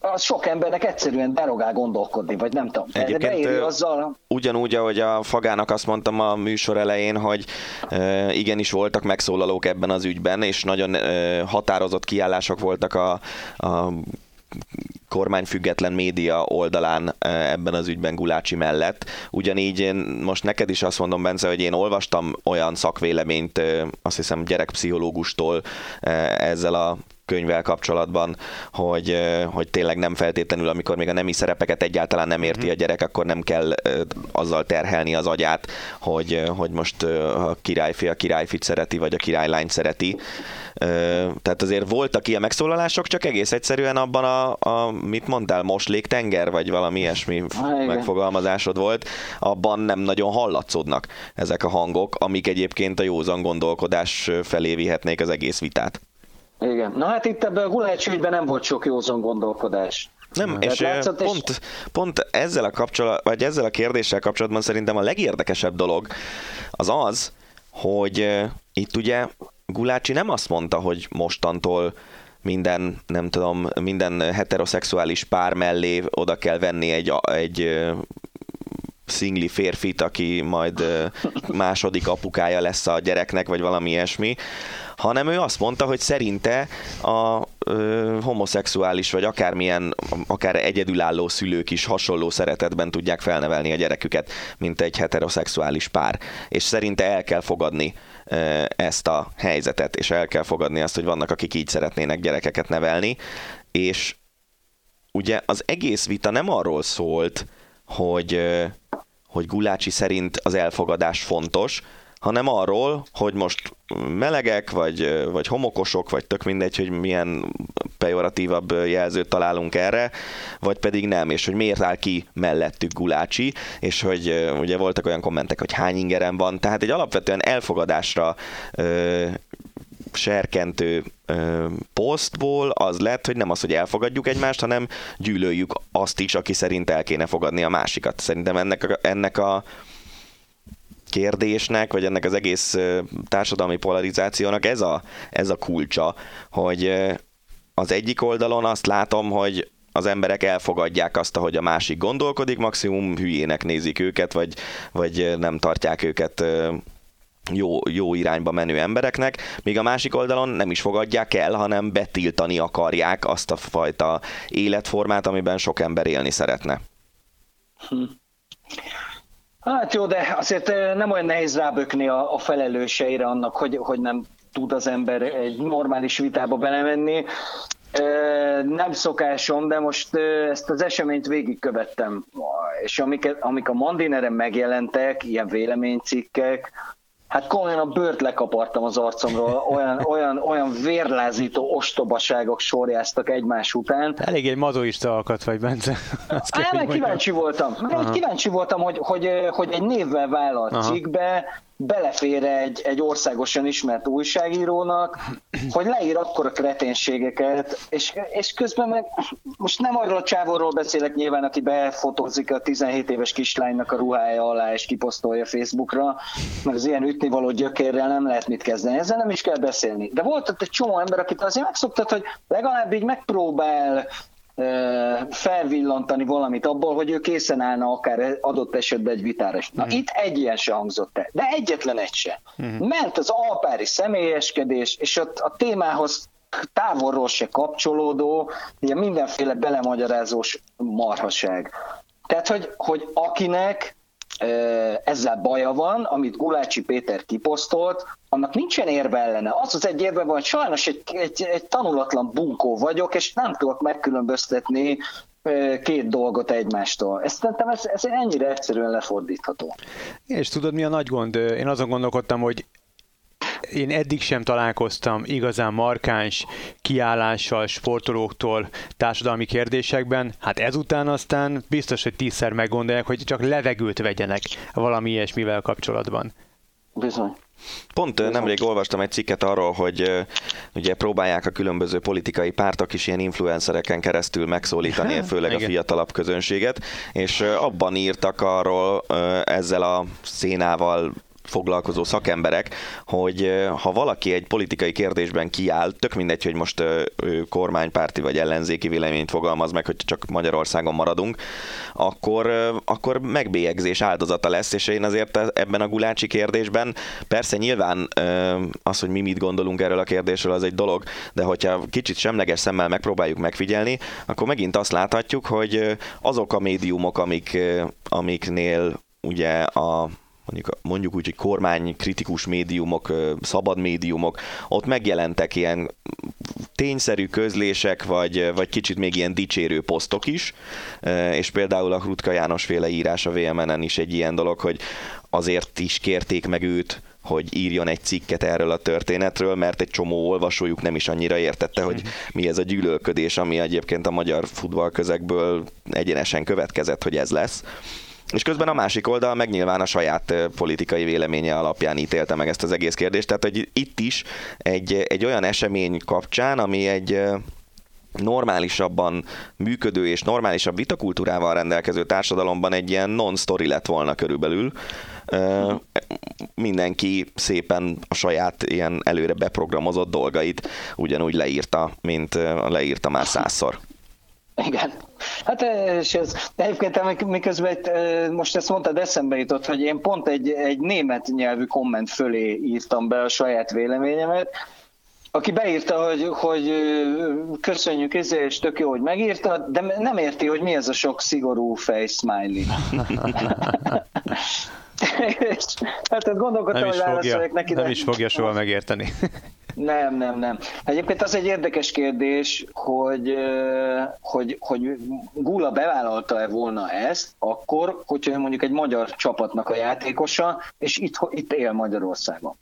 az sok embernek egyszerűen derogál gondolkodni, vagy nem tudom. Egyébként azzal... ugyanúgy, ahogy a Fagának azt mondtam a műsor elején, hogy uh, igenis voltak megszólalók ebben az ügyben, és nagyon uh, határozott kiállások voltak a, a kormányfüggetlen média oldalán ebben az ügyben Gulácsi mellett. Ugyanígy én most neked is azt mondom, Bence, hogy én olvastam olyan szakvéleményt, azt hiszem gyerekpszichológustól ezzel a könyvvel kapcsolatban, hogy, hogy tényleg nem feltétlenül, amikor még a nemi szerepeket egyáltalán nem érti a mhm. gyerek, akkor nem kell azzal terhelni az agyát, hogy, hogy most a királyfi a királyfit szereti, vagy a királylányt szereti. Tehát azért voltak ilyen megszólalások, csak egész egyszerűen abban a, a mit mondtál, moslék tenger, vagy valami ilyesmi Há, megfogalmazásod volt, abban nem nagyon hallatszódnak ezek a hangok, amik egyébként a józan gondolkodás felé vihetnék az egész vitát. Igen. Na hát itt ebben a Gulács ügyben nem volt sok józon gondolkodás. Nem, és látszott, pont, és pont ezzel a kapcsolat, vagy ezzel a kérdéssel kapcsolatban szerintem a legérdekesebb dolog az az, hogy itt ugye Gulácsi nem azt mondta, hogy mostantól minden, nem tudom, minden heteroszexuális pár mellé oda kell venni egy, egy szingli férfit, aki majd második apukája lesz a gyereknek, vagy valami ilyesmi, hanem ő azt mondta, hogy szerinte a homoszexuális, vagy akármilyen, akár egyedülálló szülők is hasonló szeretetben tudják felnevelni a gyereküket, mint egy heteroszexuális pár. És szerinte el kell fogadni ezt a helyzetet, és el kell fogadni azt, hogy vannak, akik így szeretnének gyerekeket nevelni, és ugye az egész vita nem arról szólt, hogy, hogy Gulácsi szerint az elfogadás fontos, hanem arról, hogy most melegek, vagy, vagy homokosok, vagy tök mindegy, hogy milyen pejoratívabb jelzőt találunk erre, vagy pedig nem, és hogy miért áll ki mellettük Gulácsi, és hogy ugye voltak olyan kommentek, hogy hány ingerem van, tehát egy alapvetően elfogadásra ö, serkentő ö, posztból az lett, hogy nem az, hogy elfogadjuk egymást, hanem gyűlöljük azt is, aki szerint el kéne fogadni a másikat. Szerintem ennek a, ennek a kérdésnek, vagy ennek az egész társadalmi polarizációnak ez a, ez a kulcsa, hogy az egyik oldalon azt látom, hogy az emberek elfogadják azt, ahogy a másik gondolkodik, maximum hülyének nézik őket, vagy, vagy nem tartják őket jó, jó irányba menő embereknek, míg a másik oldalon nem is fogadják el, hanem betiltani akarják azt a fajta életformát, amiben sok ember élni szeretne. Hm. Hát jó, de azért nem olyan nehéz rábökni a, a felelőseire annak, hogy, hogy nem tud az ember egy normális vitába belemenni. Nem szokásom, de most ezt az eseményt végigkövettem, és amik, amik a Mandineren megjelentek, ilyen véleménycikkek, hát komolyan a bőrt lekapartam az arcomról, olyan, olyan, olyan vérlázító ostobaságok sorjáztak egymás után. Elég egy mazoista alkat vagy, Bence. Á, meg kíváncsi voltam. Meg kíváncsi voltam, hogy, hogy, hogy egy névvel vállalt Aha. cikkbe belefér egy, egy országosan ismert újságírónak, hogy leír akkor a kreténségeket, és, és közben meg most nem arról a csávorról beszélek nyilván, aki befotózik a 17 éves kislánynak a ruhája alá, és kiposztolja Facebookra, mert az ilyen ütnivaló gyökérrel nem lehet mit kezdeni. Ezzel nem is kell beszélni. De volt ott egy csomó ember, akit azért megszoktad, hogy legalább így megpróbál felvillantani valamit abból, hogy ő készen állna akár adott esetben egy vitára. Na mm. itt egy ilyen se hangzott el, de egyetlen egy se. Mm. Mert az alpári személyeskedés, és ott a témához távolról se kapcsolódó, ugye mindenféle belemagyarázós marhaság. Tehát, hogy, hogy akinek ezzel baja van, amit Gulácsi Péter kiposztolt, annak nincsen érve ellene. Az az egy érve van, hogy sajnos egy, egy, egy tanulatlan bunkó vagyok, és nem tudok megkülönböztetni két dolgot egymástól. Ezt szerintem ez, ez ennyire egyszerűen lefordítható. És tudod, mi a nagy gond? Én azon gondolkodtam, hogy én eddig sem találkoztam igazán markáns kiállással sportolóktól társadalmi kérdésekben. Hát ezután aztán biztos, hogy tízszer meggondolják, hogy csak levegőt vegyenek valami ilyesmivel kapcsolatban. Bizony. Pont Bizony. nemrég olvastam egy cikket arról, hogy ugye próbálják a különböző politikai pártok is ilyen influencereken keresztül megszólítani, <laughs> főleg a fiatalabb közönséget, és abban írtak arról ezzel a szénával foglalkozó szakemberek, hogy ha valaki egy politikai kérdésben kiáll, tök mindegy, hogy most kormánypárti vagy ellenzéki véleményt fogalmaz meg, hogy csak Magyarországon maradunk, akkor, akkor megbélyegzés áldozata lesz, és én azért ebben a gulácsi kérdésben persze nyilván az, hogy mi mit gondolunk erről a kérdésről, az egy dolog, de hogyha kicsit semleges szemmel megpróbáljuk megfigyelni, akkor megint azt láthatjuk, hogy azok a médiumok, amik, amiknél ugye a mondjuk, mondjuk úgy, hogy kormány kritikus médiumok, szabad médiumok, ott megjelentek ilyen tényszerű közlések, vagy, vagy kicsit még ilyen dicsérő posztok is, és például a Hrutka János féle írás a VMN-en is egy ilyen dolog, hogy azért is kérték meg őt, hogy írjon egy cikket erről a történetről, mert egy csomó olvasójuk nem is annyira értette, hogy mi ez a gyűlölködés, ami egyébként a magyar futballközegből egyenesen következett, hogy ez lesz. És közben a másik oldal meg nyilván a saját politikai véleménye alapján ítélte meg ezt az egész kérdést. Tehát, hogy itt is egy, egy olyan esemény kapcsán, ami egy normálisabban működő és normálisabb vitakultúrával rendelkező társadalomban egy ilyen non-story lett volna körülbelül. Mindenki szépen a saját ilyen előre beprogramozott dolgait ugyanúgy leírta, mint leírta már százszor. Igen. Hát és ez egyébként miközben most ezt mondtad, eszembe jutott, hogy én pont egy, egy német nyelvű komment fölé írtam be a saját véleményemet, aki beírta, hogy, hogy köszönjük, izé, és tök jó, hogy megírta, de nem érti, hogy mi ez a sok szigorú face smiley. <laughs> <laughs> hát gondolkodtam, nem hogy válaszoljak neki. Nem de... is fogja soha megérteni. <laughs> Nem, nem, nem. Egyébként az egy érdekes kérdés, hogy, hogy, hogy Gula bevállalta-e volna ezt akkor, hogyha mondjuk egy magyar csapatnak a játékosa, és itt, itt él Magyarországon.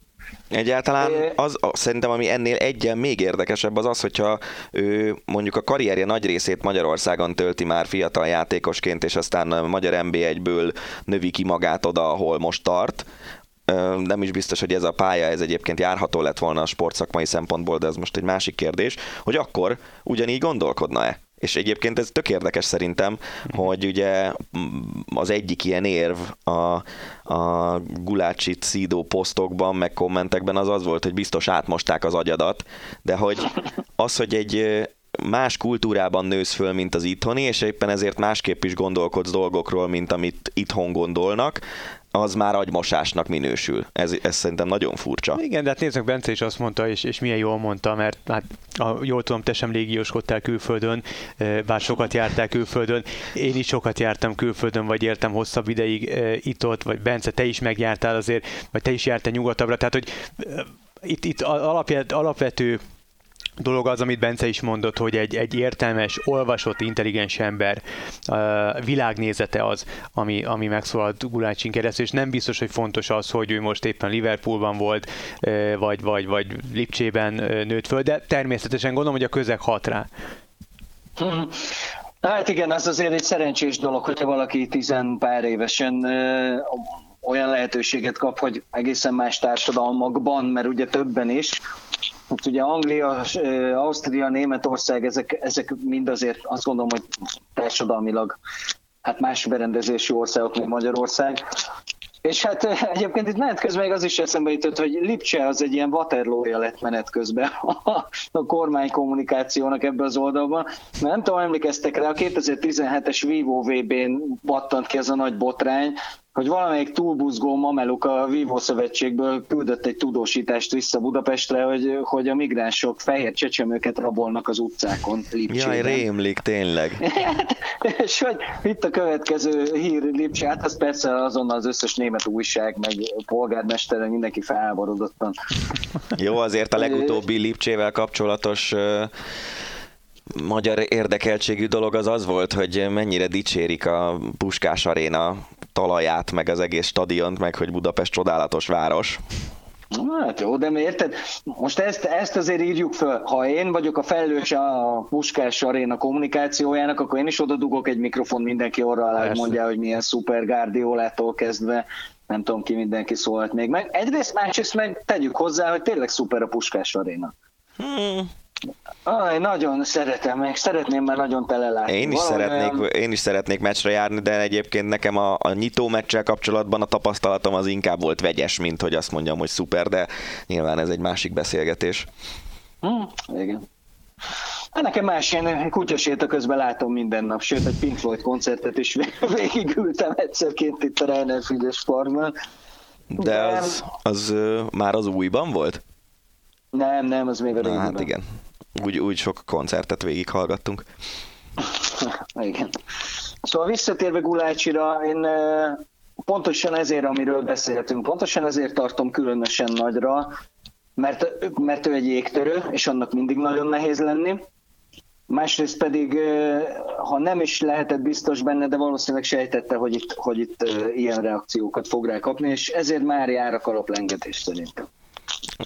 Egyáltalán az, szerintem, ami ennél egyen még érdekesebb, az az, hogyha ő mondjuk a karrierje nagy részét Magyarországon tölti már fiatal játékosként, és aztán a magyar NB1-ből növi ki magát oda, ahol most tart, nem is biztos, hogy ez a pálya, ez egyébként járható lett volna a sportszakmai szempontból, de ez most egy másik kérdés, hogy akkor ugyanígy gondolkodna-e? És egyébként ez tök érdekes szerintem, hogy ugye az egyik ilyen érv a, a Gulácsi Szidó posztokban, meg kommentekben az az volt, hogy biztos átmosták az agyadat, de hogy az, hogy egy más kultúrában nősz föl, mint az itthoni, és éppen ezért másképp is gondolkodsz dolgokról, mint amit itthon gondolnak, az már agymosásnak minősül. Ez, ez szerintem nagyon furcsa. Igen, de hát nézzük, Bence is azt mondta, és, és milyen jól mondta, mert hát a, jól tudom, te sem légióskodtál külföldön, bár sokat jártál külföldön. Én is sokat jártam külföldön, vagy éltem hosszabb ideig itt-ott, vagy Bence, te is megjártál azért, vagy te is jártál nyugatabbra, tehát hogy itt, itt alapvető dolog az, amit Bence is mondott, hogy egy, egy értelmes, olvasott, intelligens ember uh, világnézete az, ami, ami megszólalt Gulácsin keresztül, és nem biztos, hogy fontos az, hogy ő most éppen Liverpoolban volt, uh, vagy, vagy, vagy Lipcsében uh, nőtt föl, de természetesen gondolom, hogy a közeg hat rá. <laughs> Hát igen, ez azért egy szerencsés dolog, hogyha valaki tizen pár évesen olyan lehetőséget kap, hogy egészen más társadalmakban, mert ugye többen is, Hát ugye Anglia, Ausztria, Németország, ezek, ezek mind azért azt gondolom, hogy társadalmilag hát más berendezésű országok, mint Magyarország. És hát egyébként itt menet közben még az is eszembe jutott, hogy Lipcse az egy ilyen Waterloo-ja lett menet közben <laughs> a kormány kommunikációnak ebbe az oldalban. Mert nem tudom, emlékeztek rá, a 2017-es Vivo VB-n pattant ki ez a nagy botrány, hogy valamelyik túlbuzgó mameluk a Vivo szövetségből küldött egy tudósítást vissza Budapestre, hogy, hogy a migránsok fehér csecsemőket rabolnak az utcákon Lipcsében. Jaj, rémlik, tényleg. <laughs> és hogy itt a következő hír Lipcse, hát az persze azonnal az összes német újság, meg polgármester, mindenki felháborodottan. Jó, azért a legutóbbi Lipcsével kapcsolatos magyar érdekeltségű dolog az az volt, hogy mennyire dicsérik a Puskás Aréna talaját, meg az egész stadiont, meg hogy Budapest csodálatos város. Hát jó, de érted? Most ezt, ezt azért írjuk föl. Ha én vagyok a felelős a Puskás aréna kommunikációjának, akkor én is oda dugok egy mikrofon mindenki orra alá, hogy mondja, hogy milyen szuper Guardiolától kezdve nem tudom ki mindenki szólhat még meg. Egyrészt, másrészt meg tegyük hozzá, hogy tényleg szuper a Puskás aréna. Hmm. Aj, nagyon szeretem, meg szeretném már nagyon tele látni. Én is, szeretnék, olyan... én is szeretnék meccsre járni, de egyébként nekem a, a nyitó meccsel kapcsolatban a tapasztalatom az inkább volt vegyes, mint hogy azt mondjam, hogy szuper, de nyilván ez egy másik beszélgetés. Hmm, igen. Hát nekem más, én kutyasét közben látom minden nap, sőt egy Pink Floyd koncertet is <laughs> végigültem egyszerként itt a Reiner Frigyes Parkban. De, de az, az már az újban volt? Nem, nem, az még a Na, hát igen. Úgy, úgy sok koncertet végighallgattunk. igen. Szóval visszatérve Gulácsira, én pontosan ezért, amiről beszéltünk, pontosan ezért tartom különösen nagyra, mert, mert ő egy jégtörő, és annak mindig nagyon nehéz lenni. Másrészt pedig, ha nem is lehetett biztos benne, de valószínűleg sejtette, hogy itt, hogy itt ilyen reakciókat fog rá kapni, és ezért már jár a kalaplengetés szerintem.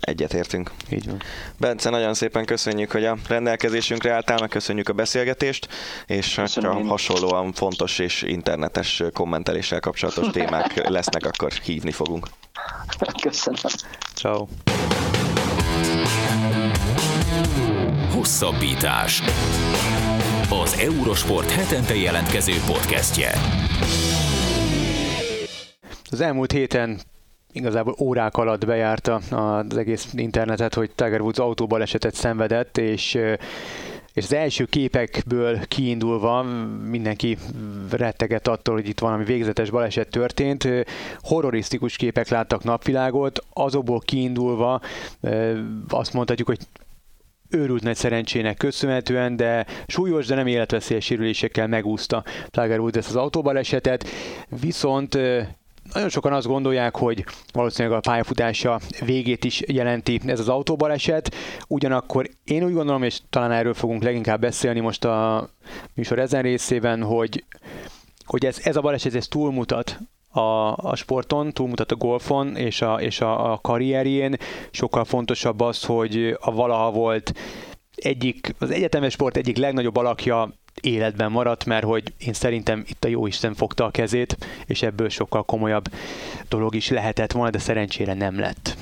Egyetértünk. Így van. Bence, nagyon szépen köszönjük, hogy a rendelkezésünkre álltál, meg köszönjük a beszélgetést, és ha hasonlóan fontos és internetes kommenteléssel kapcsolatos témák <laughs> lesznek, akkor hívni fogunk. Köszönöm. Ciao. Hosszabbítás. Az Eurosport hetente jelentkező podcastje. Az elmúlt héten igazából órák alatt bejárta az egész internetet, hogy Tiger Woods autóbalesetet szenvedett, és és az első képekből kiindulva mindenki retteget attól, hogy itt valami végzetes baleset történt. Horrorisztikus képek láttak napvilágot, azokból kiindulva azt mondhatjuk, hogy őrült nagy szerencsének köszönhetően, de súlyos, de nem életveszélyes sérülésekkel megúszta Tiger Woods ezt az autóbalesetet, viszont nagyon sokan azt gondolják, hogy valószínűleg a pályafutása végét is jelenti ez az autóbaleset, ugyanakkor én úgy gondolom, és talán erről fogunk leginkább beszélni most a műsor ezen részében, hogy, hogy ez, ez a baleset ez túlmutat a, a sporton, túlmutat a golfon és a, és a, a karrierjén. Sokkal fontosabb az, hogy a valaha volt egyik, az egyetemes sport egyik legnagyobb alakja életben maradt, mert hogy én szerintem itt a jó Isten fogta a kezét, és ebből sokkal komolyabb dolog is lehetett volna, de szerencsére nem lett.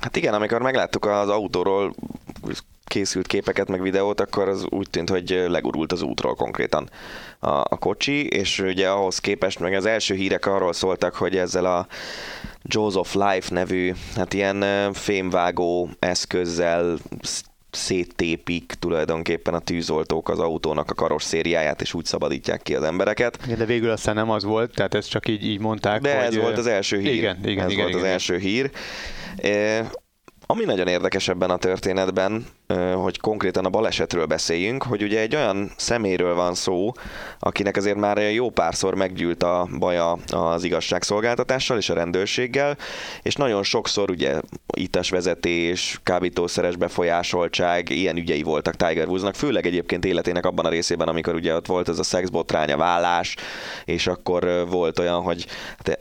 Hát igen, amikor megláttuk az autóról készült képeket, meg videót, akkor az úgy tűnt, hogy legurult az útról konkrétan a, a kocsi, és ugye ahhoz képest meg az első hírek arról szóltak, hogy ezzel a Joseph Life nevű, hát ilyen fémvágó eszközzel széttépik tulajdonképpen a tűzoltók az autónak a karosszériáját, és úgy szabadítják ki az embereket. Igen, de végül aztán nem az volt, tehát ezt csak így, így mondták. De hogy... ez volt az első hír. Igen, igen, ez igen, volt igen, az igen. első hír. Ami nagyon érdekes ebben a történetben, hogy konkrétan a balesetről beszéljünk, hogy ugye egy olyan szeméről van szó, akinek azért már jó párszor meggyűlt a baja az igazságszolgáltatással és a rendőrséggel, és nagyon sokszor ugye vezetés, kábítószeres befolyásoltság, ilyen ügyei voltak Tiger Woodsnak, főleg egyébként életének abban a részében, amikor ugye ott volt ez a szexbotránya, vállás, és akkor volt olyan, hogy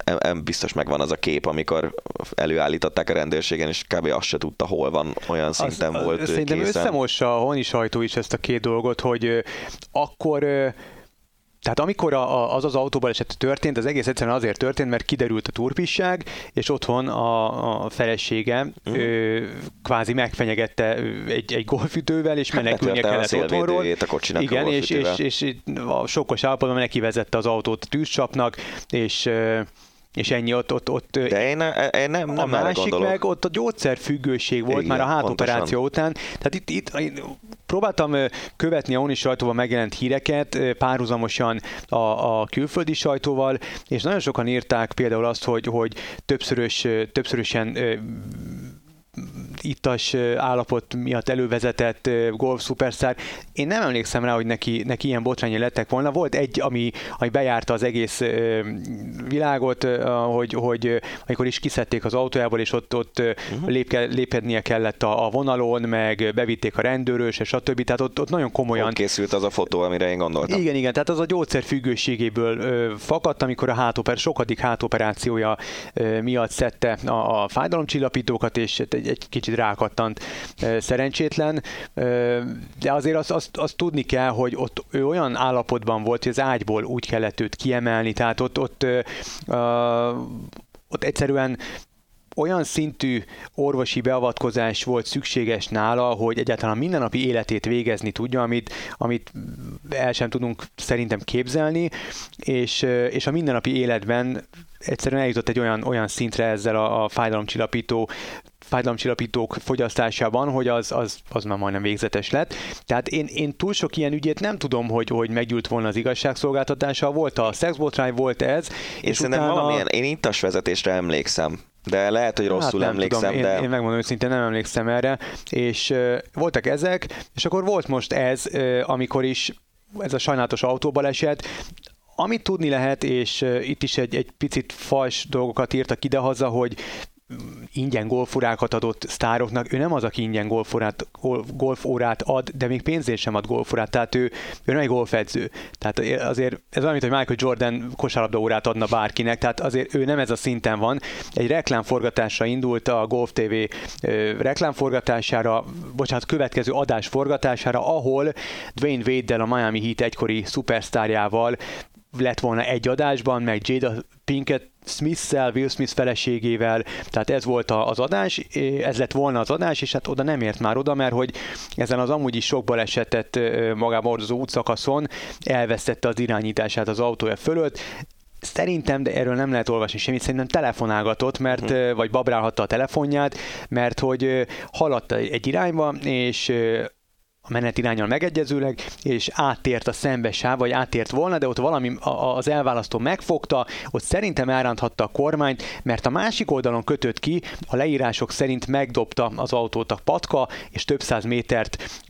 hát biztos megvan az a kép, amikor előállították a rendőrségen, és kb. azt se tudta, hol van, olyan szinten az, volt Szerintem készen. összemossa a honi sajtó is ezt a két dolgot, hogy akkor tehát amikor a, az az autóbaleset történt, az egész egyszerűen azért történt, mert kiderült a turpisság, és otthon a, a felesége uh-huh. ö, kvázi megfenyegette egy, egy golfütővel, és menekülnie hát kellett otthonról. A kocsinak Igen, a és, és, és, a sokkos állapotban neki vezette az autót a tűzcsapnak, és és ennyi ott, ott, ott De én, én nem, nem A másik meg ott a gyógyszerfüggőség volt Igen, már a hátoperáció után. Tehát itt, itt próbáltam követni a ONI sajtóval megjelent híreket párhuzamosan a, a külföldi sajtóval, és nagyon sokan írták például azt, hogy, hogy többszörös, többszörösen ittas állapot miatt elővezetett golf szuperszár. Én nem emlékszem rá, hogy neki, neki ilyen botrányi lettek volna. Volt egy, ami, ami bejárta az egész világot, hogy, hogy amikor is kiszedték az autójából, és ott, ott uh-huh. lépke, lépednie kellett a, a vonalon, meg bevitték a rendőrös, és stb. Tehát ott, ott nagyon komolyan... Ott készült az a fotó, amire én gondoltam. Igen, igen, tehát az a gyógyszer függőségéből fakadt, amikor a hátoper, sokadik hátoperációja miatt szedte a, a fájdalomcsillapítókat, és egy, kicsit rákattant szerencsétlen, de azért azt, azt, azt tudni kell, hogy ott ő olyan állapotban volt, hogy az ágyból úgy kellett őt kiemelni, tehát ott, ott, ott egyszerűen olyan szintű orvosi beavatkozás volt szükséges nála, hogy egyáltalán mindennapi életét végezni tudja, amit, amit el sem tudunk szerintem képzelni, és, és a mindennapi életben egyszerűen eljutott egy olyan, olyan szintre ezzel a, a fájdalomcsillapító fájdalomcsillapítók fogyasztásában, hogy az, az, az már majdnem végzetes lett. Tehát én, én túl sok ilyen ügyét nem tudom, hogy, hogy meggyűlt volna az igazságszolgáltatása. Volt a szexbotrány, volt ez. Én és utána... valamilyen, én intas vezetésre emlékszem. De lehet, hogy rosszul hát emlékszem. Tudom. De... Én, megmondom őszintén, nem emlékszem erre. És uh, voltak ezek, és akkor volt most ez, uh, amikor is ez a sajnálatos autóbaleset, amit tudni lehet, és itt is egy, egy picit fals dolgokat írtak idehaza, hogy ingyen golfórákat adott sztároknak, ő nem az, aki ingyen golfórát, golfórát ad, de még pénzért sem ad golfórát, tehát ő, ő nem egy golfedző. Tehát azért ez olyan, mint hogy Michael Jordan kosárlabda órát adna bárkinek, tehát azért ő nem ez a szinten van. Egy reklámforgatásra indult a Golf TV reklámforgatására, bocsánat, következő adás forgatására, ahol Dwayne Wade-del a Miami Heat egykori szupersztárjával lett volna egy adásban, meg Jada Pinkett Smith-szel, Will Smith feleségével, tehát ez volt az adás, ez lett volna az adás, és hát oda nem ért már oda, mert hogy ezen az amúgy is sok balesetet magában hordozó útszakaszon elvesztette az irányítását az autója fölött, Szerintem, de erről nem lehet olvasni semmit, szerintem telefonálgatott, mert, hmm. vagy babrálhatta a telefonját, mert hogy haladt egy irányba, és a menet irányal megegyezőleg, és áttért a szembesáv, vagy áttért volna, de ott valami az elválasztó megfogta, ott szerintem elránthatta a kormányt, mert a másik oldalon kötött ki, a leírások szerint megdobta az autót a patka, és több száz métert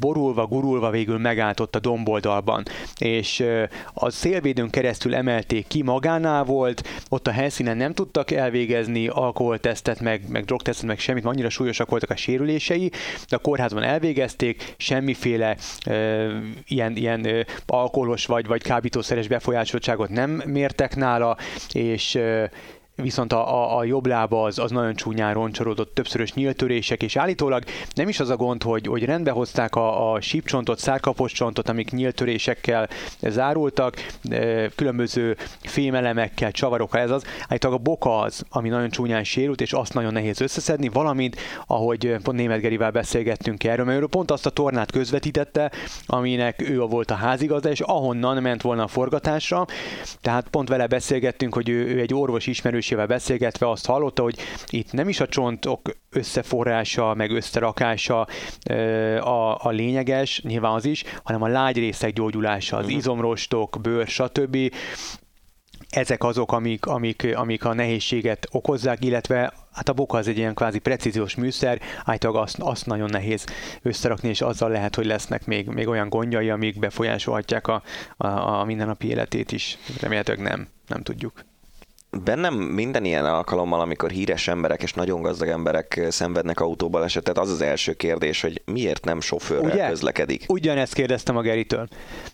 borulva, gurulva végül megállt ott a domboldalban. És a szélvédőn keresztül emelték ki, magánál volt, ott a helyszínen nem tudtak elvégezni alkoholtesztet, meg, meg drogtesztet, meg semmit, annyira súlyosak voltak a sérülései, de a kórházban elvégezték, semmiféle ilyen, ilyen alkoholos vagy, vagy kábítószeres befolyásoltságot nem mértek nála, és viszont a, a, a jobb lába az, az nagyon csúnyán roncsorodott, többszörös nyíltörések, és állítólag nem is az a gond, hogy, hogy rendbe hozták a, a sípcsontot, szárkapos csontot, amik nyíltörésekkel zárultak, különböző fémelemekkel, csavarokkal, ez az, állítólag a boka az, ami nagyon csúnyán sérült, és azt nagyon nehéz összeszedni, valamint, ahogy pont Német Gerivel beszélgettünk erről, mert ő pont azt a tornát közvetítette, aminek ő volt a házigazda, és ahonnan ment volna a forgatásra, tehát pont vele beszélgettünk, hogy ő, ő egy orvos ismerő ismerősével beszélgetve azt hallotta, hogy itt nem is a csontok összeforrása, meg összerakása a, a lényeges, nyilván az is, hanem a lágy részek gyógyulása, az mhm. izomrostok, bőr, stb ezek azok, amik, amik, amik a nehézséget okozzák, illetve hát a boka az egy ilyen kvázi precíziós műszer, általában azt, azt nagyon nehéz összerakni, és azzal lehet, hogy lesznek még, még olyan gondjai, amik befolyásolhatják a, a, a mindennapi életét is. Remélhetőleg nem, nem tudjuk bennem minden ilyen alkalommal, amikor híres emberek és nagyon gazdag emberek szenvednek autóbalesetet, az az első kérdés, hogy miért nem sofőrrel Ugye? közlekedik. Ugyanezt kérdeztem a Geritől.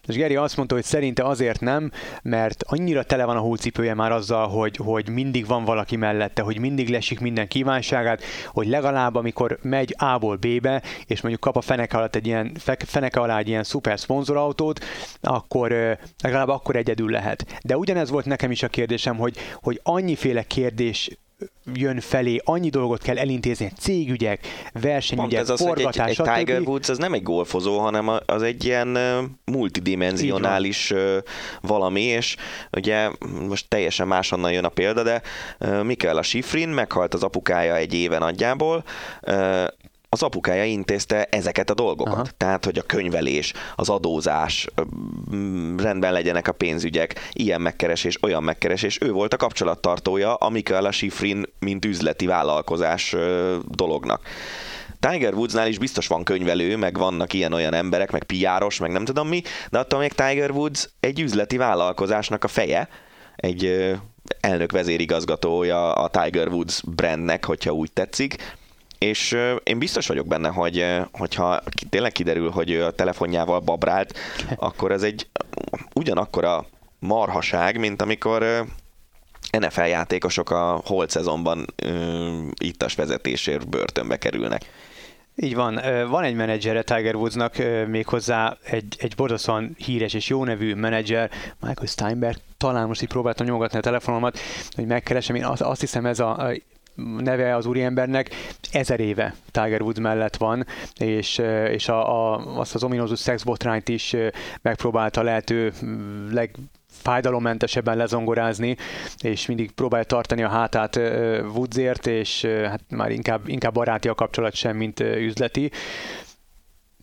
És Geri azt mondta, hogy szerinte azért nem, mert annyira tele van a hócipője már azzal, hogy, hogy mindig van valaki mellette, hogy mindig lesik minden kívánságát, hogy legalább amikor megy A-ból B-be, és mondjuk kap a feneke alatt egy ilyen, feneke alá egy ilyen szuper szponzorautót, akkor legalább akkor egyedül lehet. De ugyanez volt nekem is a kérdésem, hogy, hogy annyiféle kérdés jön felé, annyi dolgot kell elintézni, cégügyek, versenyügyek, Pont ez az, forgatás, egy, egy Tiger Woods az nem egy golfozó, hanem az egy ilyen multidimensionális valami, és ugye most teljesen máshonnan jön a példa, de Mikael a Schifrin meghalt az apukája egy éve nagyjából, az apukája intézte ezeket a dolgokat. Aha. Tehát, hogy a könyvelés, az adózás, rendben legyenek a pénzügyek, ilyen megkeresés, olyan megkeresés. Ő volt a kapcsolattartója a Mikaela Schifrin, mint üzleti vállalkozás dolognak. Tiger Woodsnál is biztos van könyvelő, meg vannak ilyen-olyan emberek, meg piáros, meg nem tudom mi, de attól még Tiger Woods egy üzleti vállalkozásnak a feje, egy elnök vezérigazgatója a Tiger Woods brandnek, hogyha úgy tetszik, és én biztos vagyok benne, hogy hogyha tényleg kiderül, hogy a telefonjával babrált, <laughs> akkor ez egy ugyanakkor a marhaság, mint amikor NFL játékosok a holt szezonban ittas vezetésért börtönbe kerülnek. Így van. Van egy menedzsere Tiger Woodsnak, méghozzá egy, egy borzasztóan híres és jó nevű menedzser, Michael Steinberg. Talán most így próbáltam nyomogatni a telefonomat, hogy megkeresem. Én azt hiszem ez a, neve az úriembernek ezer éve Tiger Woods mellett van, és, és a, a, azt az ominózus szexbotrányt is megpróbálta lehető leg fájdalommentesebben lezongorázni, és mindig próbálja tartani a hátát Woodsért, és hát már inkább, inkább baráti a kapcsolat sem, mint üzleti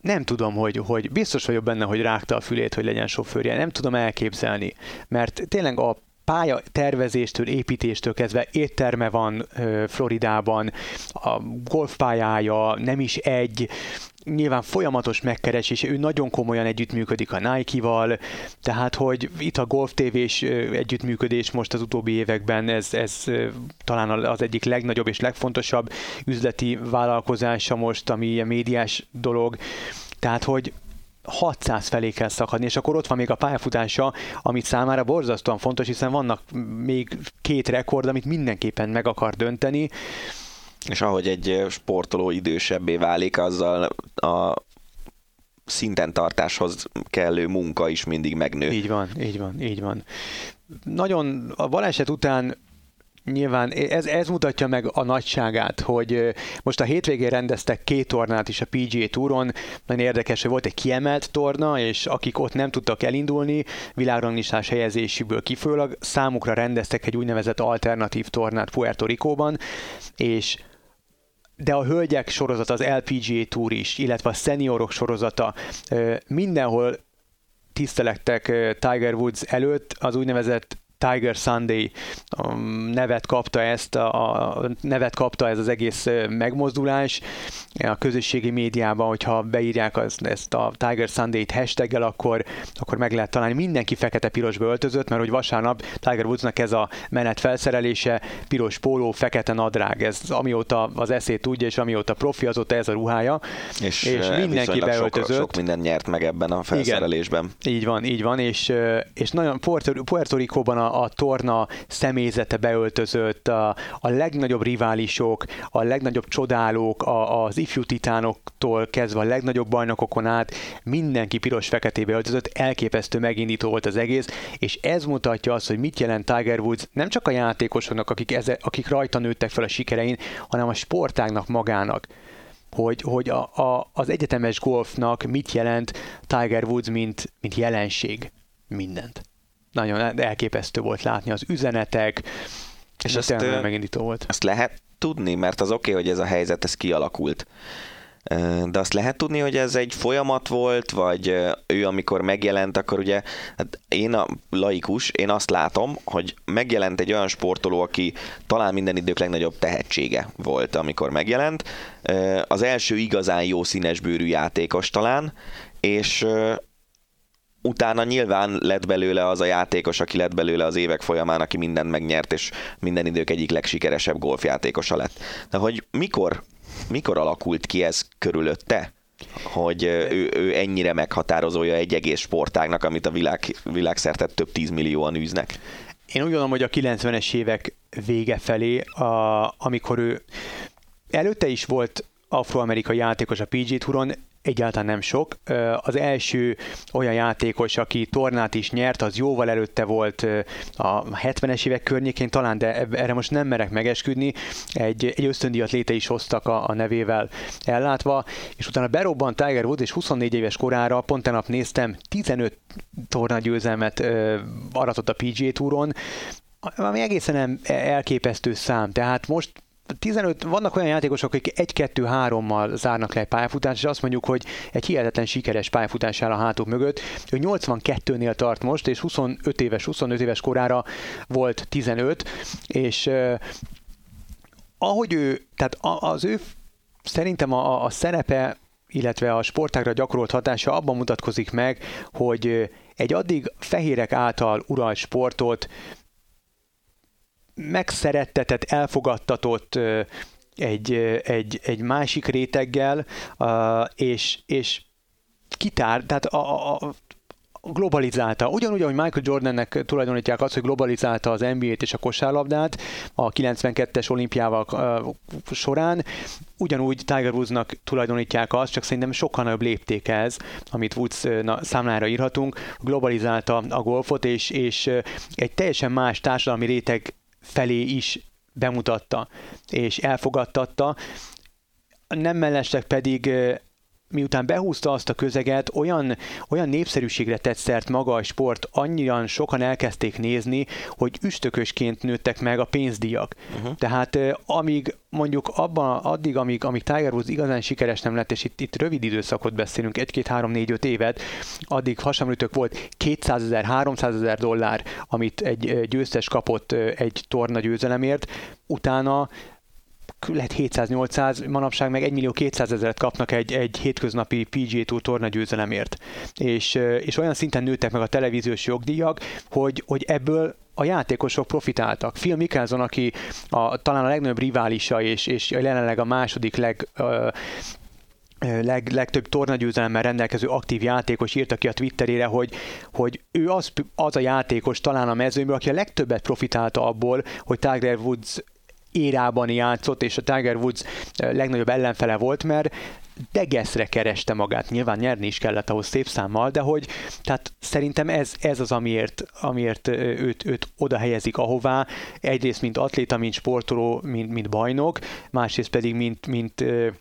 nem tudom, hogy, hogy biztos vagyok benne, hogy rágta a fülét, hogy legyen sofőrje. Nem tudom elképzelni, mert tényleg a pálya tervezéstől, építéstől kezdve étterme van Floridában, a golfpályája nem is egy, nyilván folyamatos megkeresés, ő nagyon komolyan együttműködik a Nike-val, tehát hogy itt a Golf TV-s együttműködés most az utóbbi években ez, ez talán az egyik legnagyobb és legfontosabb üzleti vállalkozása most, ami ilyen médiás dolog, tehát hogy 600 felé kell szakadni, és akkor ott van még a pályafutása, amit számára borzasztóan fontos, hiszen vannak még két rekord, amit mindenképpen meg akar dönteni. És ahogy egy sportoló idősebbé válik, azzal a szinten tartáshoz kellő munka is mindig megnő. Így van, így van, így van. Nagyon a baleset után Nyilván ez, ez mutatja meg a nagyságát, hogy most a hétvégén rendeztek két tornát is a PGA Touron, nagyon érdekes, hogy volt egy kiemelt torna, és akik ott nem tudtak elindulni, világranglistás helyezésükből kifolyólag, számukra rendeztek egy úgynevezett alternatív tornát Puerto Ricóban, és de a hölgyek sorozata, az LPGA Tour is, illetve a seniorok sorozata mindenhol tisztelektek Tiger Woods előtt az úgynevezett Tiger Sunday um, nevet kapta ezt, a, a nevet kapta ez az egész megmozdulás. A közösségi médiában, hogyha beírják az, ezt a Tiger Sunday-t hashtaggel, akkor, akkor meg lehet találni. Mindenki fekete-pirosba öltözött, mert hogy vasárnap Tiger Woodsnak ez a menet felszerelése, piros póló, fekete nadrág, ez amióta az eszét tudja, és amióta profi, azóta ez a ruhája. És, és mindenki beöltözött. Sok, sok minden nyert meg ebben a felszerelésben. Igen, így van, így van, és, és nagyon Puerto, Puerto Rico-ban a, a torna személyzete beöltözött, a, a legnagyobb riválisok, a legnagyobb csodálók, a, az ifjú titánoktól kezdve a legnagyobb bajnokokon át mindenki piros-feketébe öltözött, elképesztő megindító volt az egész, és ez mutatja azt, hogy mit jelent Tiger Woods nem csak a játékosoknak, akik, eze, akik rajta nőttek fel a sikerein, hanem a sportágnak magának. Hogy, hogy a, a, az egyetemes golfnak mit jelent Tiger Woods, mint, mint jelenség mindent nagyon elképesztő volt látni az üzenetek, és ez tényleg megindító volt. Ezt lehet tudni, mert az oké, okay, hogy ez a helyzet, ez kialakult. De azt lehet tudni, hogy ez egy folyamat volt, vagy ő amikor megjelent, akkor ugye, hát én a laikus, én azt látom, hogy megjelent egy olyan sportoló, aki talán minden idők legnagyobb tehetsége volt, amikor megjelent. Az első igazán jó színesbőrű játékos talán, és utána nyilván lett belőle az a játékos, aki lett belőle az évek folyamán, aki mindent megnyert, és minden idők egyik legsikeresebb golfjátékosa lett. De hogy mikor, mikor alakult ki ez körülötte? hogy ő, ő ennyire meghatározója egy egész sportágnak, amit a világ, világszerte több tízmillióan űznek? Én úgy gondolom, hogy a 90-es évek vége felé, a, amikor ő előtte is volt afroamerikai játékos a PG Touron, egyáltalán nem sok. Az első olyan játékos, aki tornát is nyert, az jóval előtte volt a 70-es évek környékén talán, de erre most nem merek megesküdni. Egy, egy ösztöndíjat léte is hoztak a, a nevével ellátva, és utána berobbant Tiger Woods, és 24 éves korára, pont nap néztem, 15 tornagyőzelmet aratott a PGA Touron, ami egészen elképesztő szám. Tehát most 15, vannak olyan játékosok, akik 1-2-3-mal zárnak le egy pályafutást, és azt mondjuk, hogy egy hihetetlen sikeres pályafutás áll a hátuk mögött. Ő 82-nél tart most, és 25 éves, 25 éves korára volt 15, és uh, ahogy ő, tehát az ő szerintem a, a szerepe illetve a sportágra gyakorolt hatása abban mutatkozik meg, hogy egy addig fehérek által uralt sportot megszerettetett, elfogadtatott egy, egy, egy másik réteggel, és, és kitár, tehát a, a, globalizálta. Ugyanúgy, ahogy Michael Jordannek tulajdonítják azt, hogy globalizálta az NBA-t és a kosárlabdát a 92-es olimpiával során, ugyanúgy Tiger Woodsnak tulajdonítják azt, csak szerintem sokkal nagyobb lépték ez, amit Woods számlára írhatunk, globalizálta a golfot, és, és egy teljesen más társadalmi réteg felé is bemutatta és elfogadtatta. Nem mellesleg pedig miután behúzta azt a közeget, olyan, olyan népszerűségre tett szert maga a sport, annyian sokan elkezdték nézni, hogy üstökösként nőttek meg a pénzdíjak. Uh-huh. Tehát amíg mondjuk abban, addig, amíg, amíg Tiger Woods igazán sikeres nem lett, és itt, itt rövid időszakot beszélünk, 1 2 3 4 5 évet, addig hasonlítők volt 200 ezer, 300 ezer dollár, amit egy győztes kapott egy torna győzelemért, utána lehet 700-800, manapság meg 1 millió 200 ezeret kapnak egy, egy hétköznapi PGA Tour torna győzelemért. És, és olyan szinten nőttek meg a televíziós jogdíjak, hogy, hogy ebből a játékosok profitáltak. Phil Mickelson, aki a, talán a legnagyobb riválisa, és, és jelenleg a második leg, ö, leg, legtöbb tornagyőzelemmel rendelkező aktív játékos írta ki a Twitterére, hogy, hogy ő az, az a játékos talán a mezőnyből, aki a legtöbbet profitálta abból, hogy Tiger Woods érában játszott, és a Tiger Woods eh, legnagyobb ellenfele volt, mert degeszre kereste magát. Nyilván nyerni is kellett ahhoz szép számmal, de hogy tehát szerintem ez, ez az, amiért, amiért eh, őt, őt oda helyezik ahová. Egyrészt, mint atléta, mint sportoló, mint, mint bajnok, másrészt pedig, mint, mint, eh,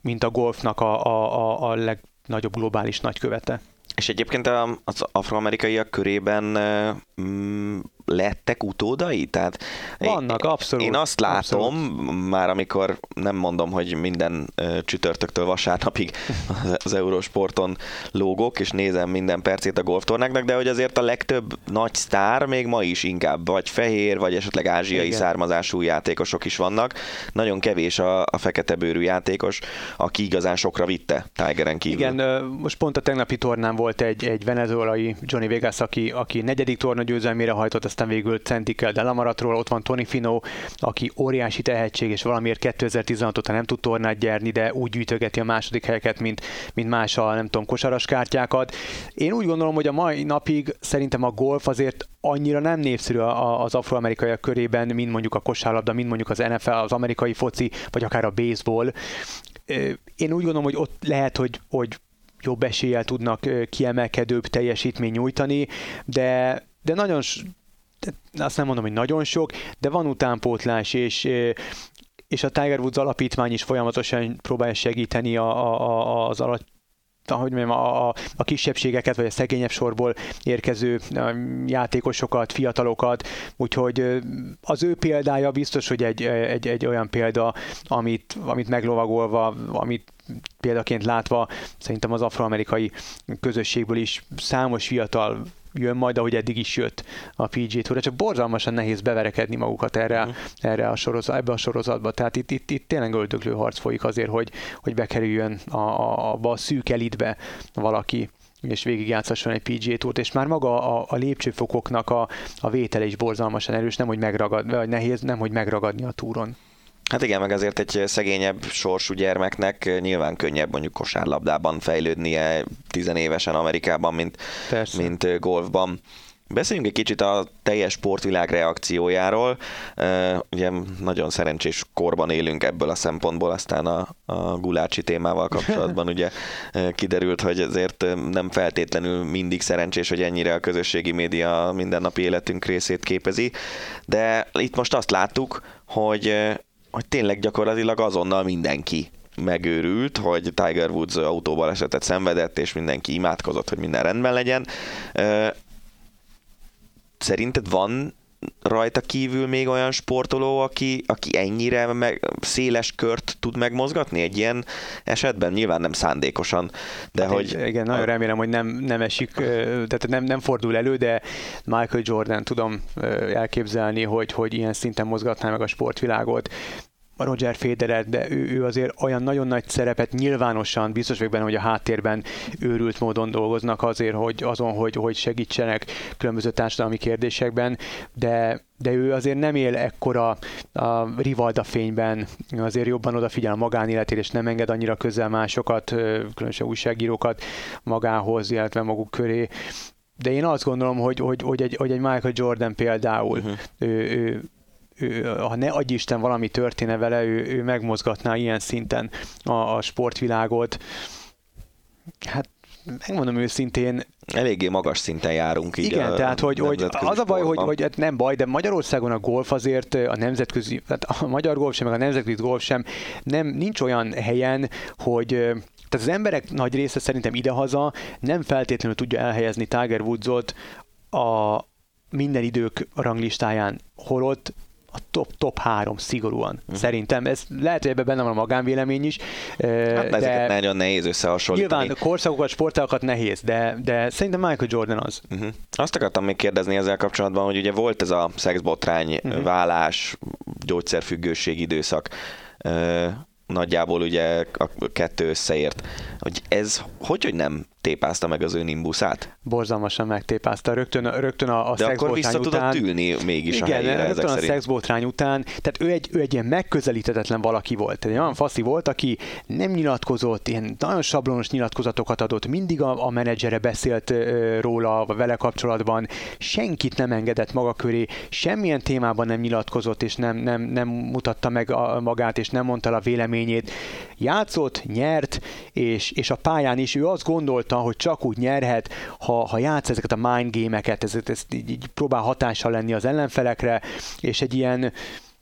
mint a golfnak a, a, a legnagyobb globális nagykövete. És egyébként az afroamerikaiak körében mm, lettek utódai? Tehát Vannak, én, abszolút. Én azt látom, abszolút. már amikor nem mondom, hogy minden csütörtöktől vasárnapig <laughs> az Eurosporton lógok, és nézem minden percét a golftornáknak, de hogy azért a legtöbb nagy sztár még ma is inkább vagy fehér, vagy esetleg ázsiai Igen. származású játékosok is vannak. Nagyon kevés a, a fekete bőrű játékos, aki igazán sokra vitte Tigeren kívül. Igen, most pont a tegnapi tornán volt egy, egy venezuelai Johnny Vegas, aki, aki negyedik torna győzelmére hajtott, aztán végül Centikel Delamaratról, ott van Tony Fino, aki óriási tehetség, és valamiért 2016 óta nem tud tornát gyerni, de úgy gyűjtögeti a második helyeket, mint, mint más a, nem tudom, kosaras kártyákat. Én úgy gondolom, hogy a mai napig szerintem a golf azért annyira nem népszerű az afroamerikaiak körében, mint mondjuk a kosárlabda, mint mondjuk az NFL, az amerikai foci, vagy akár a baseball. Én úgy gondolom, hogy ott lehet, hogy, hogy jobb eséllyel tudnak kiemelkedőbb teljesítmény nyújtani, de, de nagyon azt nem mondom, hogy nagyon sok, de van utánpótlás, és és a Tiger Woods alapítvány is folyamatosan próbálja segíteni a, a, az alatt hogy mondjam, a, a kisebbségeket, vagy a szegényebb sorból érkező játékosokat, fiatalokat, úgyhogy az ő példája biztos, hogy egy, egy, egy olyan példa, amit, amit meglovagolva, amit példaként látva szerintem az afroamerikai közösségből is számos fiatal jön majd, ahogy eddig is jött a PG Tour, csak borzalmasan nehéz beverekedni magukat erre, uh-huh. erre a sorozat, ebbe a sorozatba. Tehát itt, itt, itt tényleg öldöklő harc folyik azért, hogy, hogy bekerüljön a, a, a, a szűk elitbe valaki és végigjátszasson egy PGA túrt, és már maga a, a lépcsőfokoknak a, a vétele is borzalmasan erős, nem hogy megragad, vagy nehéz, nem hogy megragadni a túron. Hát igen, meg azért egy szegényebb sorsú gyermeknek nyilván könnyebb mondjuk kosárlabdában fejlődnie tizenévesen Amerikában, mint, mint golfban. Beszéljünk egy kicsit a teljes sportvilág reakciójáról. Ugye nagyon szerencsés korban élünk ebből a szempontból, aztán a, a gulácsi témával kapcsolatban <laughs> ugye kiderült, hogy ezért nem feltétlenül mindig szerencsés, hogy ennyire a közösségi média mindennapi életünk részét képezi. De itt most azt láttuk, hogy hogy tényleg gyakorlatilag azonnal mindenki megőrült, hogy Tiger Woods autóval esetet szenvedett, és mindenki imádkozott, hogy minden rendben legyen. Szerinted van rajta kívül még olyan sportoló, aki, aki ennyire meg, széles kört tud megmozgatni egy ilyen esetben? Nyilván nem szándékosan, de hát hogy... Igen, nagyon remélem, hogy nem, nem esik, tehát nem, nem fordul elő, de Michael Jordan tudom elképzelni, hogy, hogy ilyen szinten mozgatná meg a sportvilágot. Roger Federer, de ő, ő azért olyan nagyon nagy szerepet nyilvánosan, biztos vagyok benne, hogy a háttérben őrült módon dolgoznak azért, hogy azon, hogy, hogy segítsenek különböző társadalmi kérdésekben, de de ő azért nem él ekkora a Rivalda fényben, azért jobban odafigyel a magánéletére, és nem enged annyira közel másokat, különösen újságírókat magához, illetve maguk köré. De én azt gondolom, hogy, hogy, hogy, egy, hogy egy Michael Jordan például, uh-huh. ő, ő, ő, ha ne adj Isten valami történe vele, ő, ő megmozgatná ilyen szinten a, a sportvilágot. Hát megmondom őszintén, eléggé magas szinten járunk így Igen, a tehát hogy, hogy az a baj, hogy, hogy hát nem baj, de Magyarországon a golf azért a nemzetközi, tehát a magyar golf sem, meg a nemzetközi golf sem nem, nincs olyan helyen, hogy tehát az emberek nagy része szerintem idehaza nem feltétlenül tudja elhelyezni Tiger Woodsot a minden idők ranglistáján, holott a top, top három szigorúan. Uh-huh. Szerintem ez lehet, hogy ebben benne van a magánvélemény is. Hát de ezeket nagyon nehéz összehasonlítani. Nyilván korszakokat, sportágokat nehéz, de, de szerintem Michael Jordan az. Uh-huh. Azt akartam még kérdezni ezzel kapcsolatban, hogy ugye volt ez a szexbotrány, uh-huh. vállás, gyógyszerfüggőség időszak nagyjából ugye a kettő összeért. Hogy ez hogy, hogy nem tépázta meg az ő nimbuszát? Borzalmasan megtépázta. Rögtön, rögtön a, a De akkor vissza tudott ülni mégis igen, a helyére rögtön a szerint. szexbotrány után. Tehát ő egy, ő egy ilyen megközelíthetetlen valaki volt. Egy olyan faszi volt, aki nem nyilatkozott, ilyen nagyon sablonos nyilatkozatokat adott, mindig a, a menedzsere beszélt uh, róla, vele kapcsolatban, senkit nem engedett maga köré, semmilyen témában nem nyilatkozott, és nem, nem, nem mutatta meg a, magát, és nem mondta a véleményét. Játszott, nyert, és, és a pályán is ő azt gondolta, hogy csak úgy nyerhet, ha, ha játsz ezeket a mind game-eket, ez, ez így, így próbál hatással lenni az ellenfelekre, és egy ilyen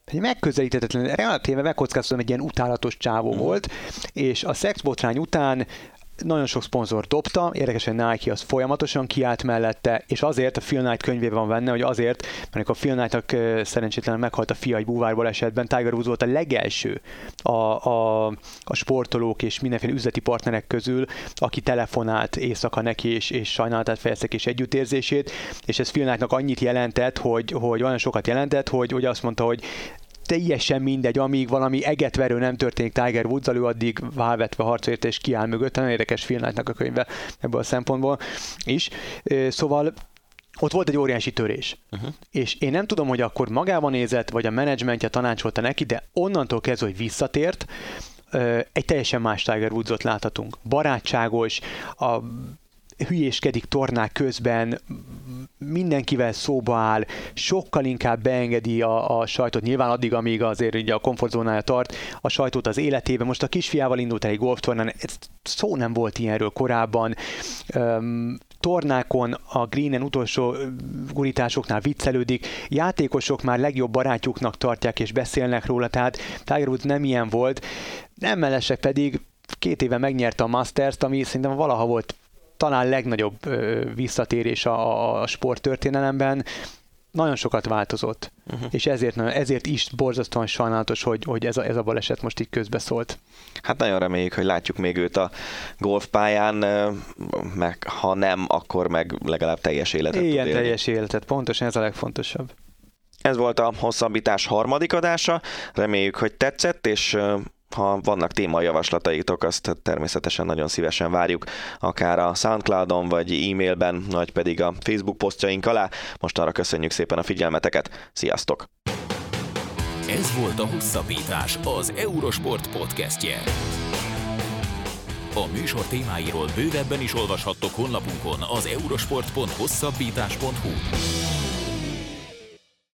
egy megközelíthetetlen, relatíve megkockáztatom, egy ilyen utálatos csávó mm. volt, és a szexbotrány után nagyon sok szponzor dobta, érdekesen Nike az folyamatosan kiállt mellette, és azért a Phil Knight könyvében van benne, hogy azért, mert a Phil Knightnak szerencsétlenül meghalt a fia egy búvárból esetben, Tiger Woods volt a legelső a, a, a sportolók és mindenféle üzleti partnerek közül, aki telefonált éjszaka neki, és, és sajnálatát fejeztek és együttérzését, és ez Phil Knightnak annyit jelentett, hogy, hogy olyan sokat jelentett, hogy, hogy azt mondta, hogy teljesen mindegy, amíg valami egetverő nem történik Tiger woods ő addig válvetve harcért és kiáll mögött. Nagyon érdekes Phil a könyve ebből a szempontból is. Szóval ott volt egy óriási törés. Uh-huh. És én nem tudom, hogy akkor magában nézett, vagy a menedzsmentje tanácsolta neki, de onnantól kezdve, hogy visszatért, egy teljesen más Tiger Woodsot láthatunk. Barátságos, a hülyéskedik tornák közben, mindenkivel szóba áll, sokkal inkább beengedi a, a sajtot, nyilván addig, amíg azért ugye a komfortzónája tart, a sajtót az életébe. Most a kisfiával indult el egy golftornán, ez szó nem volt ilyenről korábban. Um, tornákon, a greenen utolsó gurításoknál viccelődik, játékosok már legjobb barátjuknak tartják és beszélnek róla, tehát Tiger Woods nem ilyen volt, nem mellesek pedig két éve megnyerte a Masters-t, ami szerintem valaha volt talán legnagyobb visszatérés a, a sporttörténelemben, nagyon sokat változott, uh-huh. és ezért, ezért is borzasztóan sajnálatos, hogy, hogy ez, a, ez a baleset most így közbeszólt. Hát nagyon reméljük, hogy látjuk még őt a golfpályán, meg ha nem, akkor meg legalább teljes életet Ilyen teljes életet, pontosan ez a legfontosabb. Ez volt a hosszabbítás harmadik adása, reméljük, hogy tetszett, és ha vannak témajavaslataitok, azt természetesen nagyon szívesen várjuk, akár a Soundcloudon, vagy e-mailben, vagy pedig a Facebook posztjaink alá. Most arra köszönjük szépen a figyelmeteket, sziasztok! Ez volt a Hosszabbítás, az Eurosport podcastje. A műsor témáiról bővebben is olvashattok honlapunkon az eurosport.hosszabbítás.hu.